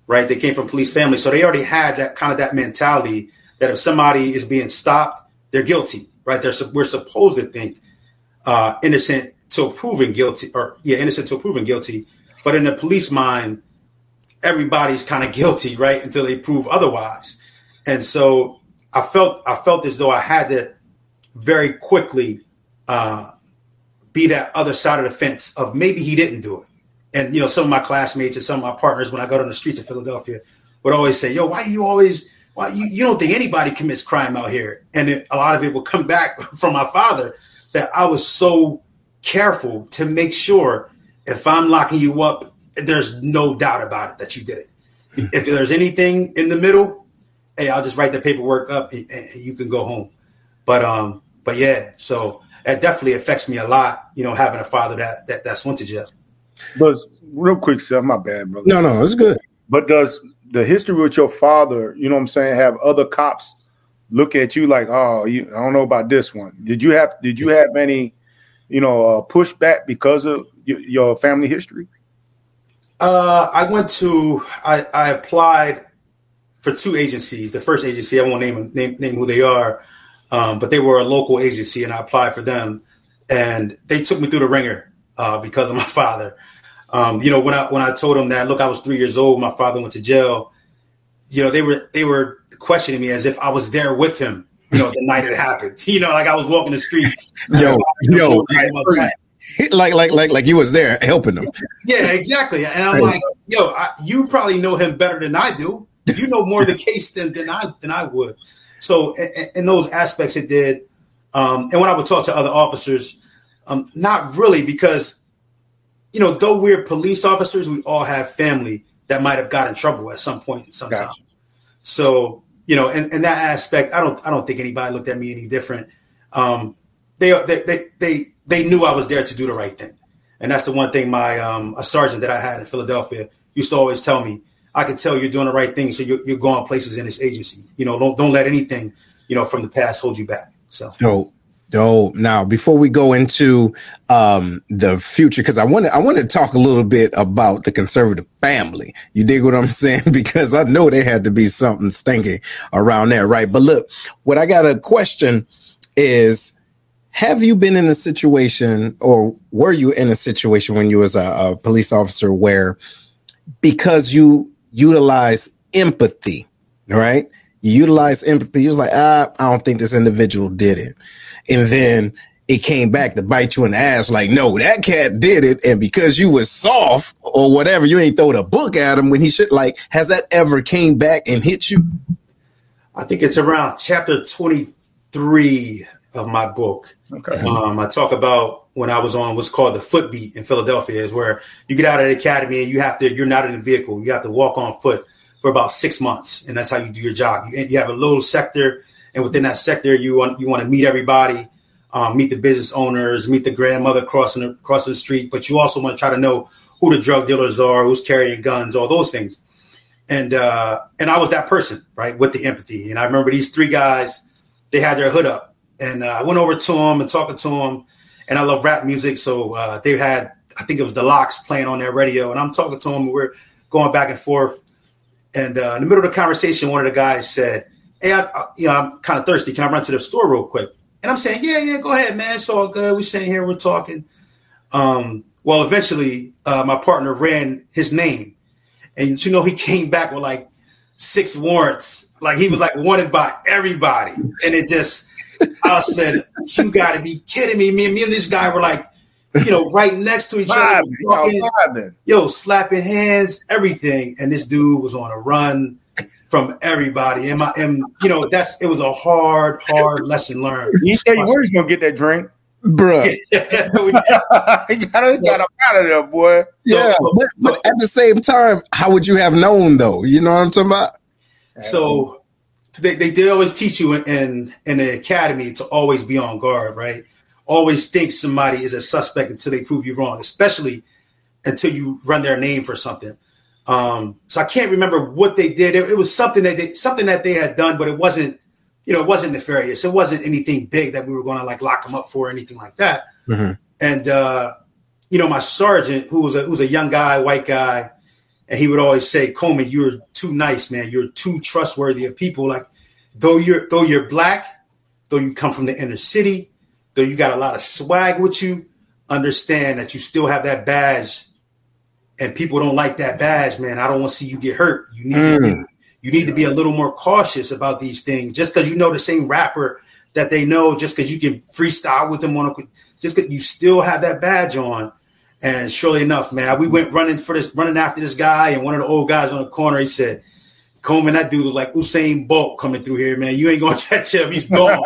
Right. They came from police families, so they already had that kind of that mentality that if somebody is being stopped, they're guilty. Right. They're we're supposed to think uh, innocent till proven guilty, or yeah, innocent till proven guilty. But in the police mind, everybody's kind of guilty, right, until they prove otherwise. And so I felt I felt as though I had to very quickly uh, be that other side of the fence of maybe he didn't do it. And you know, some of my classmates and some of my partners, when I got on the streets of Philadelphia, would always say, "Yo, why you always?" Why you, you don't think anybody commits crime out here? And it, a lot of it would come back *laughs* from my father that I was so careful to make sure if I'm locking you up, there's no doubt about it that you did it. Hmm. If there's anything in the middle, hey, I'll just write the paperwork up and, you can go home. But um, but yeah, so that definitely affects me a lot. You know, having a father that that that's went to jail. But real quick, Seth, my bad, brother. No, no, it's good. But does the history with your father, you know what I'm saying, have other cops look at you like, oh, you, I don't know about this one. Did you have did you have any you know, uh, pushback because of y- your family history? Uh, I went to, I, I applied for two agencies. The first agency, I won't name name, name who they are, um, but they were a local agency, and I applied for them, and they took me through the wringer uh, because of my *laughs* father. Um, you know, when I when I told him that, look, I was three years old, my father went to jail. You know, they were they were questioning me as if I was there with him you know, the *laughs* night it happened. *laughs* You know, like I was walking the street. Yo, yo, like like like like you was there helping them. Yeah, exactly. And I'm like, yo, I, you probably know him better than I do. You know more of the case than than I than I would. So in, in those aspects, it did Um, and when I would talk to other officers, um, not really, because you know, though we're police officers, we all have family that might have got in trouble at some point, sometime. Gotcha. So you know, and, in that aspect, I don't I don't think anybody looked at me any different. Um, they, they they they they knew I was there to do the right thing, and that's the one thing my um, a sergeant that I had in Philadelphia used to always tell me. I can tell you're doing the right thing, so you're, you're going places in this agency. You know, don't don't let anything you know from the past hold you back. So. so Oh, now before we go into um, the future, because I want to I want to talk a little bit about the conservative family. You dig what I'm *laughs* saying? Because I know there had to be something stinking around there, right? But look, what I got a question is: Have you been in a situation, or were you in a situation when you was a, a police officer where, because you utilize empathy, right? You utilize empathy. You was like, ah, I don't think this individual did it and then it came back to bite you in the ass like, no, that cat did it. And because you was soft or whatever, you ain't throw the book at him when he should like, has that ever came back and hit you? I think it's around chapter 23 of my book. Okay. Um, I talk about when I was on what's called the foot beat in Philadelphia is where you get out of the academy and you have to, you're not in a vehicle. You have to walk on foot for about six months. And that's how you do your job. You, you have a little sector and within that sector, you want you want to meet everybody, um, meet the business owners, meet the grandmother crossing the, the street, but you also want to try to know who the drug dealers are, who's carrying guns, all those things. And uh, and I was that person, right, with the empathy. And I remember these three guys, they had their hood up, and uh, I went over to them and talking to them. And I love rap music, so uh, they had I think it was the LOX playing on their radio, and I'm talking to them. And we're going back and forth. And uh, in the middle of the conversation, one of the guys said, hey, I, I, you know, I'm kind of thirsty. Can I run to the store real quick? And I'm saying, yeah, yeah, go ahead, man. It's all good. We're sitting here, we're talking. Um, well, eventually, uh, my partner ran his name, and you know, he came back with like six warrants. Like he was like wanted by everybody, and it just, I said, you got to be kidding me. Me and me and this guy were like, you know, right next to each other, talking, yo, slapping hands, everything. And this dude was on a run from everybody. And my and you know that's it was a hard, hard lesson learned. *laughs* You tell you where he's gonna get that drink. Bruh, *laughs* *laughs* you gotta get him out of there, boy. Yeah, so, but, but at the same time, how would you have known though? You know what I'm talking about? So they, they did always teach you in, in, in the academy to always be on guard, right? Always think somebody is a suspect until they prove you wrong, especially until you run their name for something. Um, so I can't remember what they did. It, it, was something that they something that they had done, but it wasn't, you know, it wasn't nefarious. It wasn't anything big that we were going to like lock them up for or anything like that. Mm-hmm. And uh, you know, my sergeant, who was a who was a young guy, white guy, and he would always say, "Coleman, you're too nice, man. You're too trustworthy of people. Like, though you're though you're black, though you come from the inner city, though you got a lot of swag with you, understand that you still have that badge and people don't like that badge, man, I don't want to see you get hurt. You need mm. to be, you need to be a little more cautious about these things. Just because you know the same rapper that they know, just because you can freestyle with them on a, just because you still have that badge on. And surely enough, man, we went running for this, running after this guy, and one of the old guys on the corner, he said, Coleman, that dude was like Usain Bolt coming through here, man. You ain't gonna *laughs* catch him. He's gone.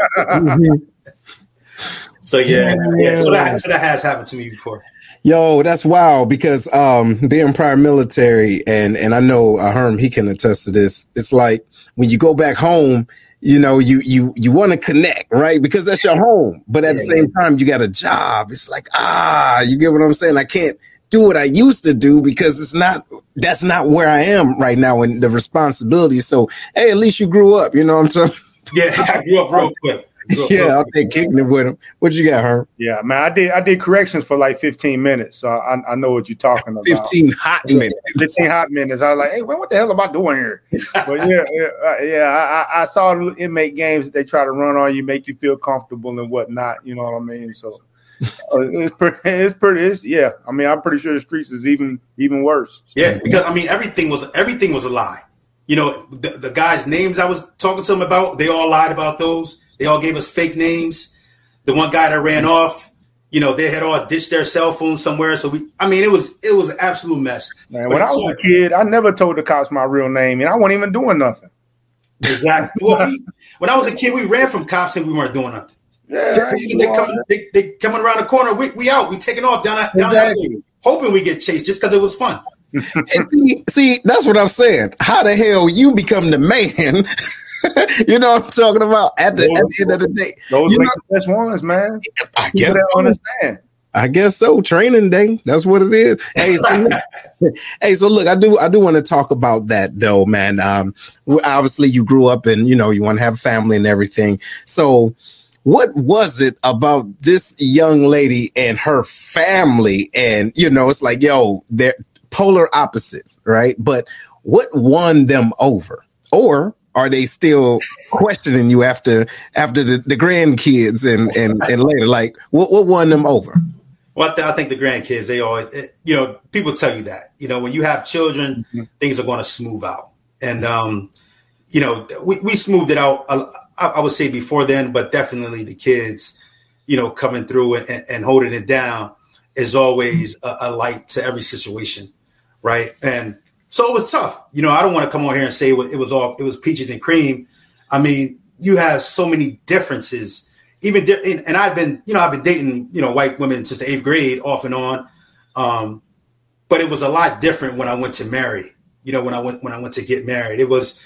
So yeah, yeah. So that so that has happened to me before. Yo, that's wild because um, being prior military, and and I know uh, Herm he can attest to this. It's like when you go back home, you know, you you you want to connect, right? Because that's your home. But at yeah, the same time, you got a job. It's like ah, you get what I'm saying. I can't do what I used to do because it's not that's not where I am right now and the responsibility. So hey, at least you grew up. You know what I'm saying? Yeah, *laughs* I grew up real quick. *laughs* yeah, I'll take kicking it with him. What you got, Herm? Yeah, man, I did I did corrections for like 15 minutes, so I, I know what you're talking about. 15 hot *laughs* minutes. 15 hot minutes. I was like, hey, man, what the hell am I doing here? *laughs* But yeah, yeah, uh, yeah I, I saw inmate games that they try to run on you, make you feel comfortable and whatnot. You know what I mean? So uh, it's pretty. It's pretty. It's, yeah. I mean, I'm pretty sure the streets is even even worse. Yeah, because I mean, everything was everything was a lie. You know, the, the guys' names I was talking to them about, they all lied about those. They all gave us fake names. The one guy that ran off, you know, they had all ditched their cell phones somewhere. So we, I mean, it was it was an absolute mess. Man, when I was a kid, I never told the cops my real name, and I wasn't even doing nothing. Exactly. well, we, when I was a kid, we ran from cops and we weren't doing nothing. Yeah, they, come, they, they coming around the corner. We, we out. We taking off down, down exactly. hoping we get chased just because it was fun. *laughs* and see, see, that's what I'm saying. How the hell you become the man? *laughs* *laughs* you know what I'm talking about? At the, those, at the end of the day, those you make know, the best ones, man. I guess so. understand. I guess so. Training day. That's what it is. Hey, so, *laughs* hey. So look, I do, I do want to talk about that though, man. Um, obviously you grew up and you know you want to have a family and everything. So, what was it about this young lady and her family? And you know, it's like, yo, they're polar opposites, right? But what won them over? Or are they still questioning you after after the, the grandkids and, and and later? Like what what won them over? Well, I, th- I think the grandkids they always eh, you know people tell you that you know when you have children mm-hmm. things are going to smooth out and um you know we, we smoothed it out I, I, would say before then but definitely the kids you know coming through and, and holding it down is always a, a light to every situation right and so it was tough. You know, I don't want to come on here and say it was, all it was peaches and cream. I mean, you have so many differences. Even di- and I've been, you know, I've been dating, you know, white women since the eighth grade, off and on. Um, but it was a lot different when I went to marry. You know, when I went when I went to get married, it was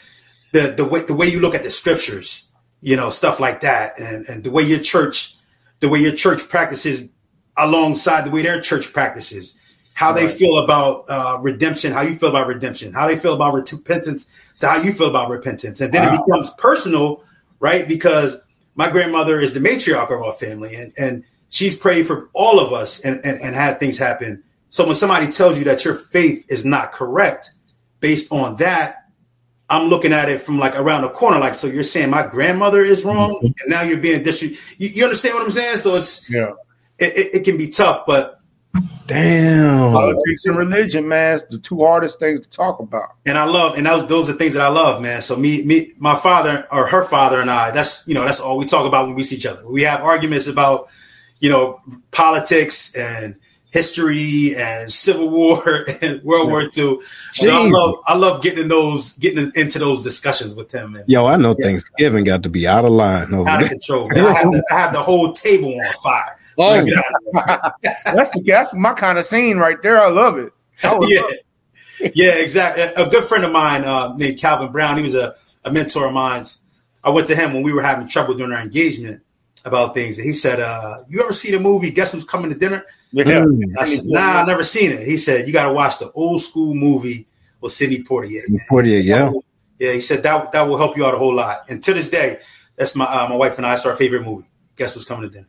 the the way the way you look at the scriptures, you know, stuff like that, and and the way your church, the way your church practices alongside the way their church practices how they feel about uh, redemption, how you feel about redemption, how they feel about repentance, to how you feel about repentance. And then wow. it becomes personal, right? Because my grandmother is the matriarch of our family and, and she's prayed for all of us and, and, and had things happen. So when somebody tells you that your faith is not correct based on that, I'm looking at it from like around the corner. Like, so you're saying my grandmother is wrong mm-hmm. and now you're being disrespectful. You, you, understand what I'm saying? So it's, yeah, it, it, it can be tough, but Damn. Politics and religion, man, the two hardest things to talk about. And I love, and those, those are things that I love, man. So me, me, my father or her father and I, that's you know, that's all we talk about when we see each other. We have arguments about, you know, politics and history and Civil War *laughs* and World War II. So I love, I love getting in those, getting into those discussions with him. And, Yo, I know yeah. Thanksgiving got to be out of line, over out of control. I have, the, I have the whole table on fire. Oh, *laughs* that's the that's my kind of scene right there. I love it. I yeah, love it. yeah, exactly. A good friend of mine uh, named Calvin Brown. He was a, a mentor of mine. I went to him when we were having trouble during our engagement about things, and he said, uh, "You ever see the movie Guess Who's Coming to Dinner?" Yeah. I said, "Nah, I never seen it." He said, "You got to watch the old school movie with Sidney Poitier." Poitier, yeah, yeah. He said that that will help you out a whole lot. And to this day, that's my uh, my wife and I. It's our favorite movie. Guess who's coming to dinner?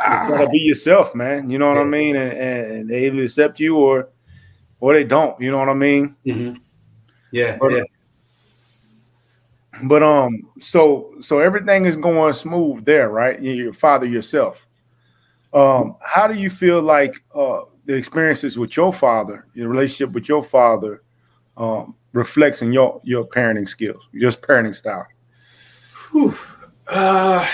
Wow. You gotta be yourself, man. You know what. I mean? And, and, they either accept you or or they don't. You know what I mean? Mm-hmm. Yeah, but, yeah. But um, so so everything is going smooth there, right? Your father yourself. Um, how do you feel like uh the experiences with your father, your relationship with your father, um, reflects in your your parenting skills, your parenting style? Whew. Uh,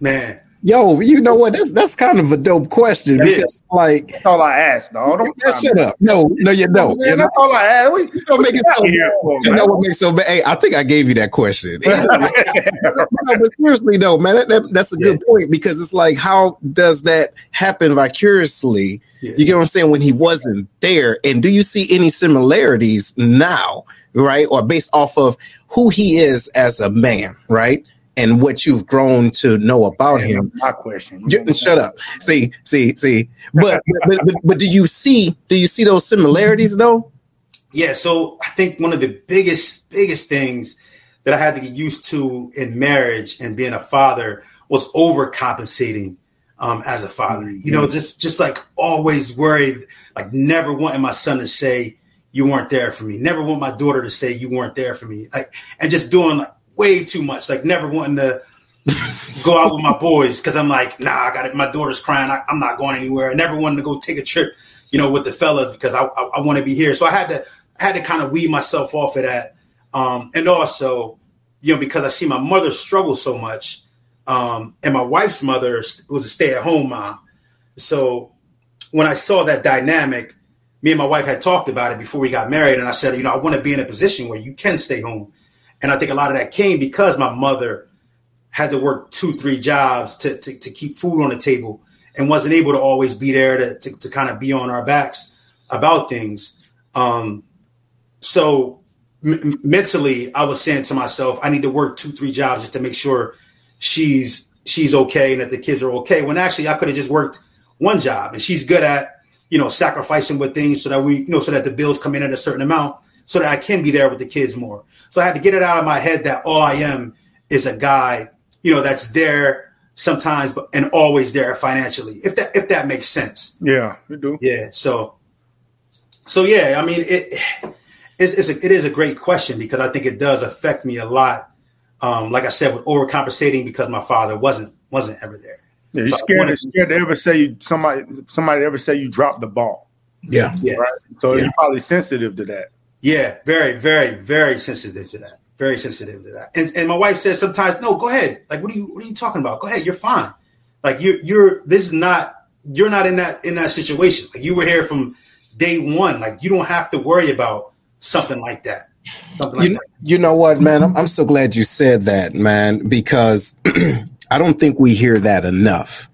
man, Yo, you know what? That's that's kind of a dope question. Because, like that's all I asked, dog. Don't shut up. No, no, you don't. Man, that's all I asked. We, you don't make it so bad. You know what makes so bad? Hey, I think I gave you that question. *laughs* *laughs* no, but seriously though, man, that, that, that's a good point because it's like, how does that happen vicariously? Yeah. You get what I'm saying? When he wasn't there, and do you see any similarities now, right? Or based off of who he is as a man, right? And what you've grown to know about him. My question. shut up. See, see, see. But, but, but but do you see do you see those similarities though? Yeah. So I think one of the biggest biggest things that I had to get used to in marriage and being a father was overcompensating um, as a father. You know, just just like always worried, like never wanting my son to say you weren't there for me. Never want my daughter to say you weren't there for me. Like and just doing like way too much. Like never wanting to go out with my boys because I'm like, nah, I got it. My daughter's crying. I, am not going anywhere. I never wanted to go take a trip, you know, with the fellas because I, I, I want to be here. So I had to I had to kind of weed myself off of that. Um, and also, you know, because I see my mother struggle so much, um, and my wife's mother was a stay at home mom. So when I saw that dynamic, me and my wife had talked about it before we got married, and I said, you know, I want to be in a position where you can stay home and I think a lot of that came because my mother had to work two, three jobs to, to, to keep food on the table and wasn't able to always be there to, to, to kind of be on our backs about things. Um, so m- mentally, I was saying to myself, I need to work two, three jobs just to make sure she's she's okay and that the kids are okay. When actually, I could have just worked one job, and she's good at you know sacrificing with things so that we you know so that the bills come in at a certain amount, so that I can be there with the kids more. So I had to get it out of my head that all I am is a guy, you know, that's there sometimes, but and always there financially. If that if that makes sense. Yeah, you do. Yeah. So, so yeah, I mean, it it's, it's a, it is a great question because I think it does affect me a lot. Um, like I said, with overcompensating because my father wasn't wasn't ever there. Yeah, you So scared, wanted- scared to ever say you somebody somebody ever say you dropped the ball. Yeah. Yeah. Right. So Yeah. you're probably sensitive to that. Yeah, very, very, very sensitive to that. Very sensitive to that. And and my wife says sometimes, no, go ahead. Like, what are you what are you talking about? Go ahead, you're fine. Like you're you're this is not you're not in that in that situation. Like you were here from day one. Like you don't have to worry about something like that. Something like You, that. you know what, man? I'm, I'm so glad you said that, man, because *clears throat* I don't think we hear that enough.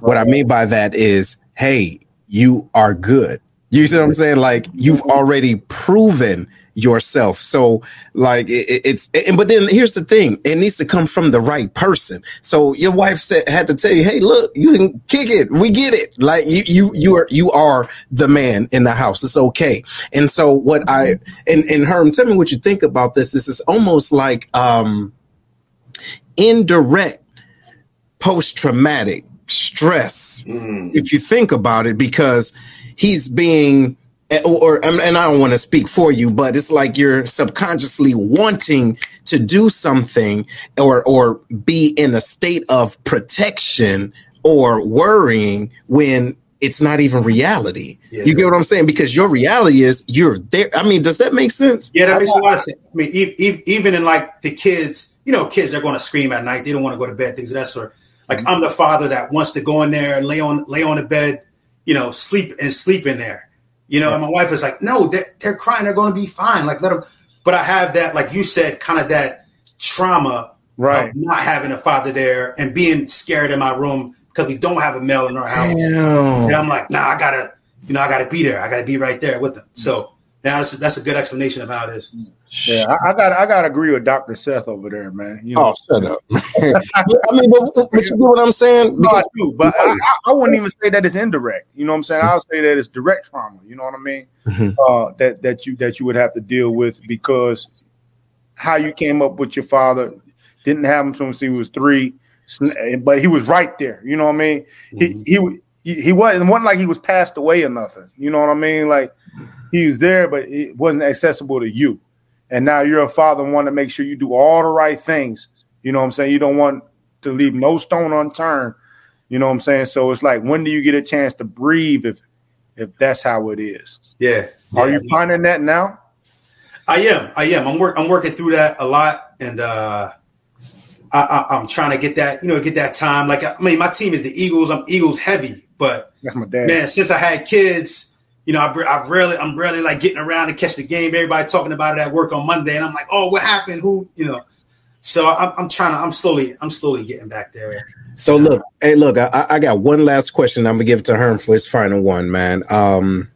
What I mean by that is, hey, you are good. You see what I'm saying? Like you've mm-hmm. already proven yourself. So, like it, it- it's, and but then here's the thing: it needs to come from the right person. So your wife said had to tell you, hey, look, you can kick it. We get it. Like you, you, you are, you are the man in the house. It's okay. And so what I mm-hmm. and and Herm, tell me what you think about this. This is almost like um indirect post-traumatic stress mm. if you think about it because he's being eh, or, or and I don't want to speak for you but it's like you're subconsciously wanting to do something or or be in a state of protection or worrying when it's not even reality. Yeah. You get what I'm saying? Because your reality is you're there. I mean, does that make sense? Yeah, that makes a lot of sense. I mean, e- e- even in like the kids, you know, kids they're going to scream at night. They don't want to go to bed. Things of that sort. Like mm-hmm. I'm the father that wants to go in there and lay on lay on the bed, you know, sleep and sleep in there. You know, and my wife is like, no, they're, they're crying. They're going to be fine. Like let them. But I have that, like you said, kind of that trauma Right. of not having a father there and being scared in my room because we don't have a male in our house. Damn. And I'm like, nah, I gotta, you know, I gotta be there. I gotta be right there with them. So now that's, that's a good explanation of how it is. Yeah, I, I got I got to agree with Doctor Seth over there, man. You know, Oh, shut up. *laughs* *laughs* I mean, but, but you get what I'm saying? No, I do, but I, I, I wouldn't even say that it's indirect. You know what I'm saying? I'll say that it's direct trauma. You know what I mean? Mhm. Uh, that that you that you would have to deal with because how you came up with your father didn't have him since he was three, but he was right there. You know what I mean? He he he, he wasn't wasn't like he was passed away or nothing. You know what I mean? Like he was there, but it wasn't accessible to you. And now you're a father and want to make sure you do all the right things. You know what I'm saying? You don't want to leave no stone unturned. You know what I'm saying? So it's like, when do you get a chance to breathe if if that's how it is? Yeah. Are Yeah. you finding that now? I am. I am. I'm work. I'm working through that a lot, and uh, I, I, I'm trying to get that. You know, get that time. Like I mean, my team is the Eagles. I'm Eagles heavy, but That's my dad. man, since I had kids, you know, I, I rarely, I'm rarely like getting around to catch the game. Everybody talking about it at work on Monday, and I'm like, oh, what happened? Who? You know. So I'm, I'm trying to. I'm slowly. I'm slowly getting back there. so look, hey, look, I, I got one last question. I'm gonna give it to Herm for his final one, man. Um,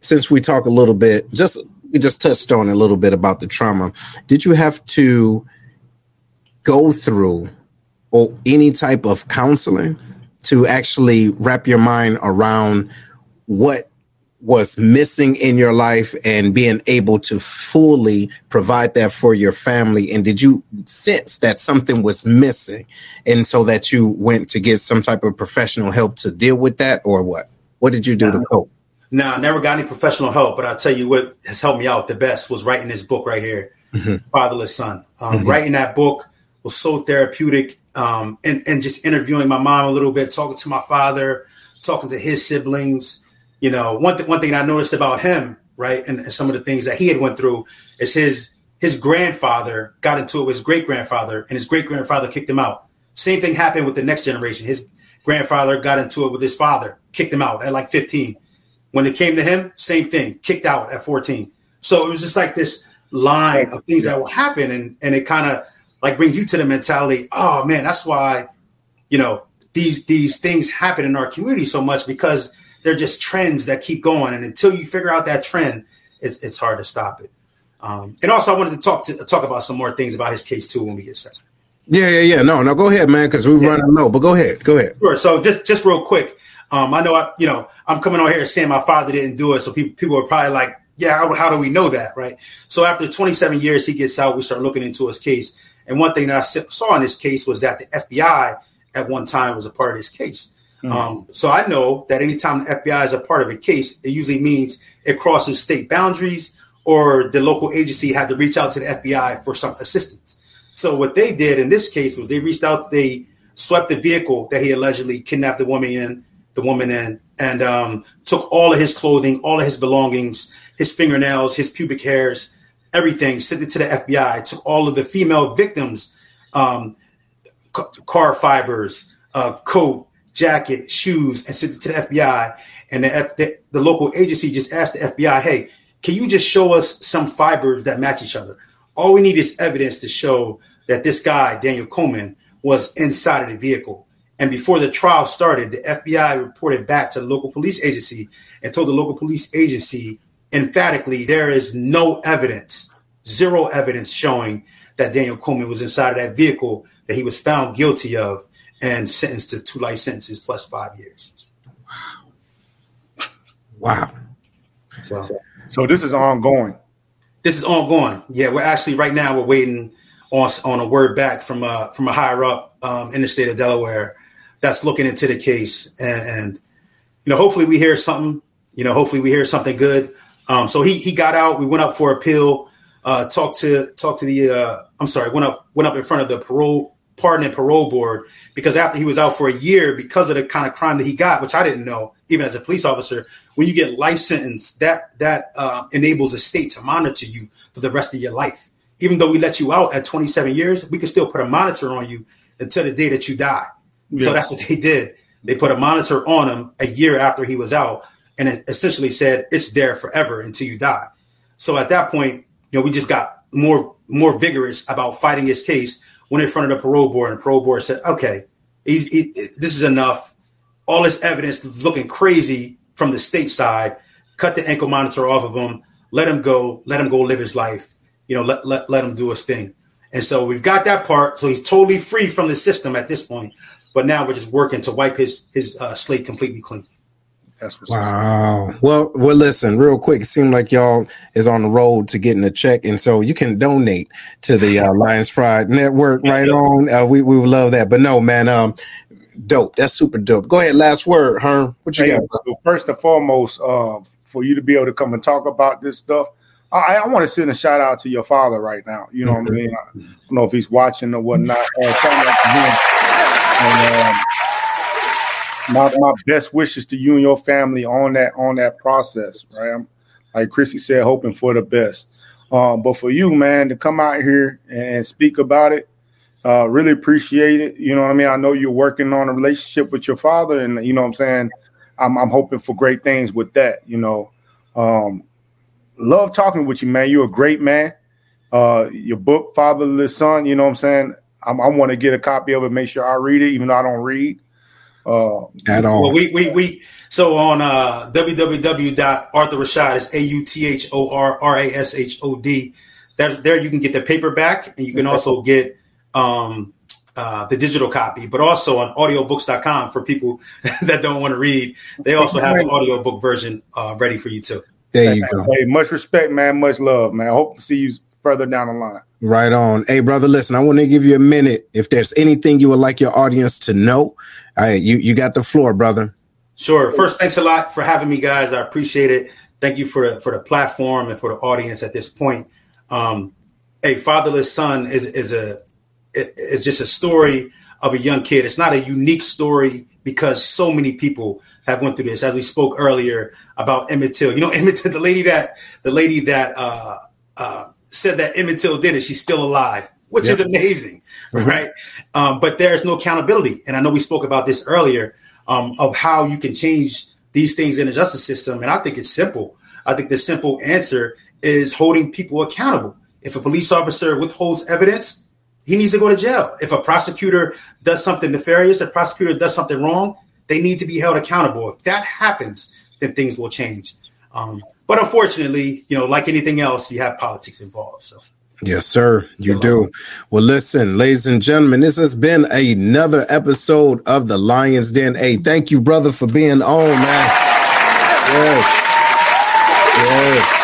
since we talk a little bit, just we just touched on a little bit about the trauma. Did you have to go through or any type of counseling to actually wrap your mind around what was missing in your life and being able to fully provide that for your family and did you sense that something was missing and so that you went to get some type of professional help to deal with that or what what did you do to cope Now, I never got any professional help, but I'll tell you what has helped me out the best was writing this book right here, Mhm. Fatherless Son. Um, Mhm. Writing that book was so therapeutic, um, and and just interviewing my mom a little bit, talking to my father, talking to his siblings. You know, one th- one thing I noticed about him, right, and, and some of the things that he had went through is his his grandfather got into it with his great grandfather, and his great grandfather kicked him out. Same thing happened with the next generation. His grandfather got into it with his father, kicked him out at like 15. When it came to him, same thing, kicked out at 14. So it was just like this line of things that will happen, and and it kind of like brings you to the mentality, oh man, that's why, you know, these these things happen in our community so much because they're just trends that keep going. And until you figure out that trend, it's it's hard to stop it. Um, and also, I wanted to talk to talk about some more things about his case too when we get set. Yeah, yeah, yeah. No, no, go ahead, man, because we're yeah. running low. But go ahead, go ahead. Sure. So just just real quick, um, I know I, you know, I'm coming on here saying my father didn't do it, so people people are probably like, yeah, how, how do we know that, right? So after 27 years, he gets out. We start looking into his case, and one thing that I saw in this case was that the FBI at one time was a part of this case. Mm-hmm. Um, so I know that anytime the FBI is a part of a case, it usually means it crosses state boundaries or the local agency had to reach out to the FBI for some assistance. So what they did in this case was they reached out, they swept the vehicle that he allegedly kidnapped the woman in, the woman in, and um, took all of his clothing, all of his belongings, his fingernails, his pubic hairs, everything, sent it to the FBI. Took all of the female victims, um, car fibers, uh, coat, jacket, shoes, and sent it to the FBI. And the, F- the, the local agency just asked the FBI, "Hey, can you just show us some fibers that match each other? All we need is evidence to show that this guy, Daniel Coleman, was inside of the vehicle." And before the trial started, the FBI reported back to the local police agency and told the local police agency emphatically there is no evidence, zero evidence showing that Daniel Coleman was inside of that vehicle that he was found guilty of and sentenced to two life sentences plus five years. Wow. Wow. So, so this is ongoing. This is ongoing. Yeah, we're actually right now we're waiting on on a word back from a from a higher up um, in the state of Delaware that's looking into the case, and, and you know hopefully we hear something. You know, hopefully we hear something good. Um, so he he got out. We went up for appeal. Uh, talked to talked to the uh, I'm sorry went up went up in front of the parole pardon and parole board because after he was out for a year because of the kind of crime that he got, which I didn't know, even as a police officer, when you get life sentence, that that uh, enables a state to monitor you for the rest of your life. Even though we let you out at 27 years, we can still put a monitor on you until the day that you die. So that's what they did. They put a monitor on him a year after he was out, and it essentially said it's there forever until you die. So at that point, you know, we just got more more vigorous about fighting his case went in front of the parole board, and the parole board said, "Okay, he's, he, this is enough. All this evidence looking crazy from the state side. Cut the ankle monitor off of him. Let him go. Let him go live his life. You know, let let, let him do his thing." And so we've got that part. So he's totally free from the system at this point. But now we're just working to wipe his his uh, slate completely clean. That's wow. Well, well, listen, real quick. It seemed like y'all is on the road to getting a check, and so you can donate to the uh, Lions Pride Network right on. Uh, we we would love that. But no, man, um, dope. That's super dope. Go ahead. Last word, Herm. What you hey, got? First and foremost, uh, for you to be able to come and talk about this stuff, I, I want to send a shout out to your father right now. You know what I mean? I don't know if he's watching or whatnot. *laughs* Uh, and, um, my, my best wishes to you and your family on that on that process, right? I'm, like Chrissy said, hoping for the best. Um, but for you, man, to come out here and speak about it, uh, really appreciate it. You know what I mean? I know you're working on a relationship with your father, and you know what I'm saying. I'm, I'm hoping for great things with that. You know, um, love talking with you, man. You're a great man. Uh, your book, Fatherless Son. You know what I'm saying? I'm, I want to get a copy of it, make sure I read it, even though I don't read. Uh, At all. Well, we we we so on uh, www.authorrashod is a u t h o r r a s h o d. That's there. You can get the paperback, and you can also get um, uh, the digital copy, but also on audiobooks.com for people *laughs* that don't want to read. They also have the audiobook version uh, ready for you too. There you go. Hey, much respect, man. Much love, man. I hope to see you further down the line. Right on. Hey, brother, listen, I want to give you a minute. If there's anything you would like your audience to know, all right, you, you got the floor, brother. Sure. First, thanks a lot for having me, guys. I appreciate it. Thank you for the for the platform and for the audience at this point. Um, a fatherless son is is a it's just a story of a young kid. It's not a unique story because so many people have went through this. As we spoke earlier about Emmett Till, you know, *laughs* Emmett Till, the lady that the lady that uh, uh, said that Emmett Till did it. She's still alive, which yep. is amazing, mm-hmm. right? Um, but there's no accountability, and I know we spoke about this earlier um, of how you can change these things in the justice system, and I think it's simple. I think the simple answer is holding people accountable. If a police officer withholds evidence, he needs to go to jail. If a prosecutor does something nefarious, a prosecutor does something wrong, they need to be held accountable. If that happens, then things will change. Um, but unfortunately, you know, like anything else, you have politics involved. So. Yes, sir. You do. Well, listen, ladies and gentlemen, this has been another episode of the Lions Den. Hey, thank you, brother, for being on, man. Yes. Yes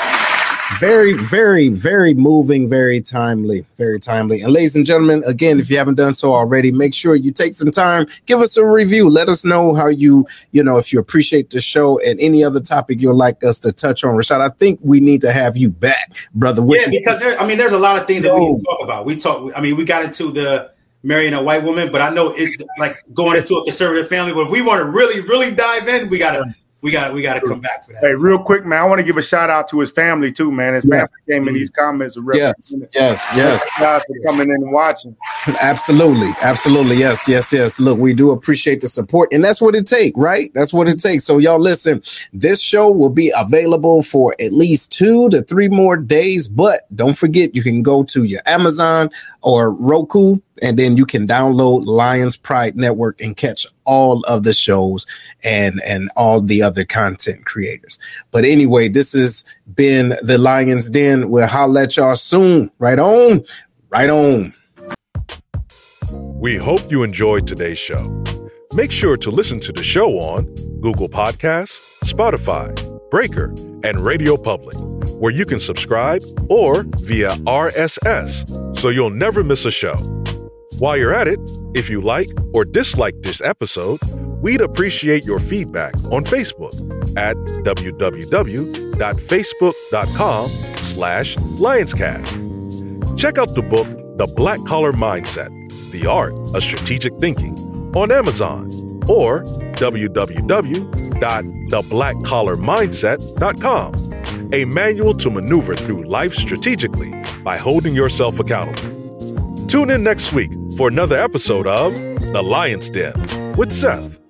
very, very, very moving, very timely, very timely. And ladies and gentlemen, again, if you haven't done so already, make sure you take some time, give us a review. Let us know how you, you know, if you appreciate the show and any other topic you'd like us to touch on. Rashod, I think we need to have you back, brother. Yeah, because there, I mean, there's a lot of things that we can talk about. We talk. I mean, we got into the marrying a white woman, but I know it's like going into a conservative family. But if we want to really, really dive in, we got to we got we got to come back for that. Hey, real quick, man, I want to give a shout out to his family too, man. His yes. family came in these comments. Yes, yes, yes. Shout for coming in and watching. Absolutely, absolutely, yes, yes, yes. Look, we do appreciate the support, and that's what it takes, right? That's what it takes. So, y'all, listen. This show will be available for at least two to three more days, but don't forget, you can go to your Amazon or Roku and then you can download Lions Pride Network and catch all of the shows and and all the other content creators. But anyway, this has been the Lions Den. We'll holler at y'all soon. Right on, right on. We hope you enjoyed today's show. Make sure to listen to the show on Google Podcasts, Spotify, Breaker, and Radio Public, where you can subscribe or via RSS so you'll never miss a show. While you're at it, if you like or dislike this episode, we'd appreciate your feedback on Facebook at www.facebook.com slash lionscast. Check out the book, The Black Collar Mindset, The Art of Strategic Thinking on Amazon or www.theblackcollarmindset.com, a manual to maneuver through life strategically by holding yourself accountable. Tune in next week for another episode of The Lion's Den with Seth.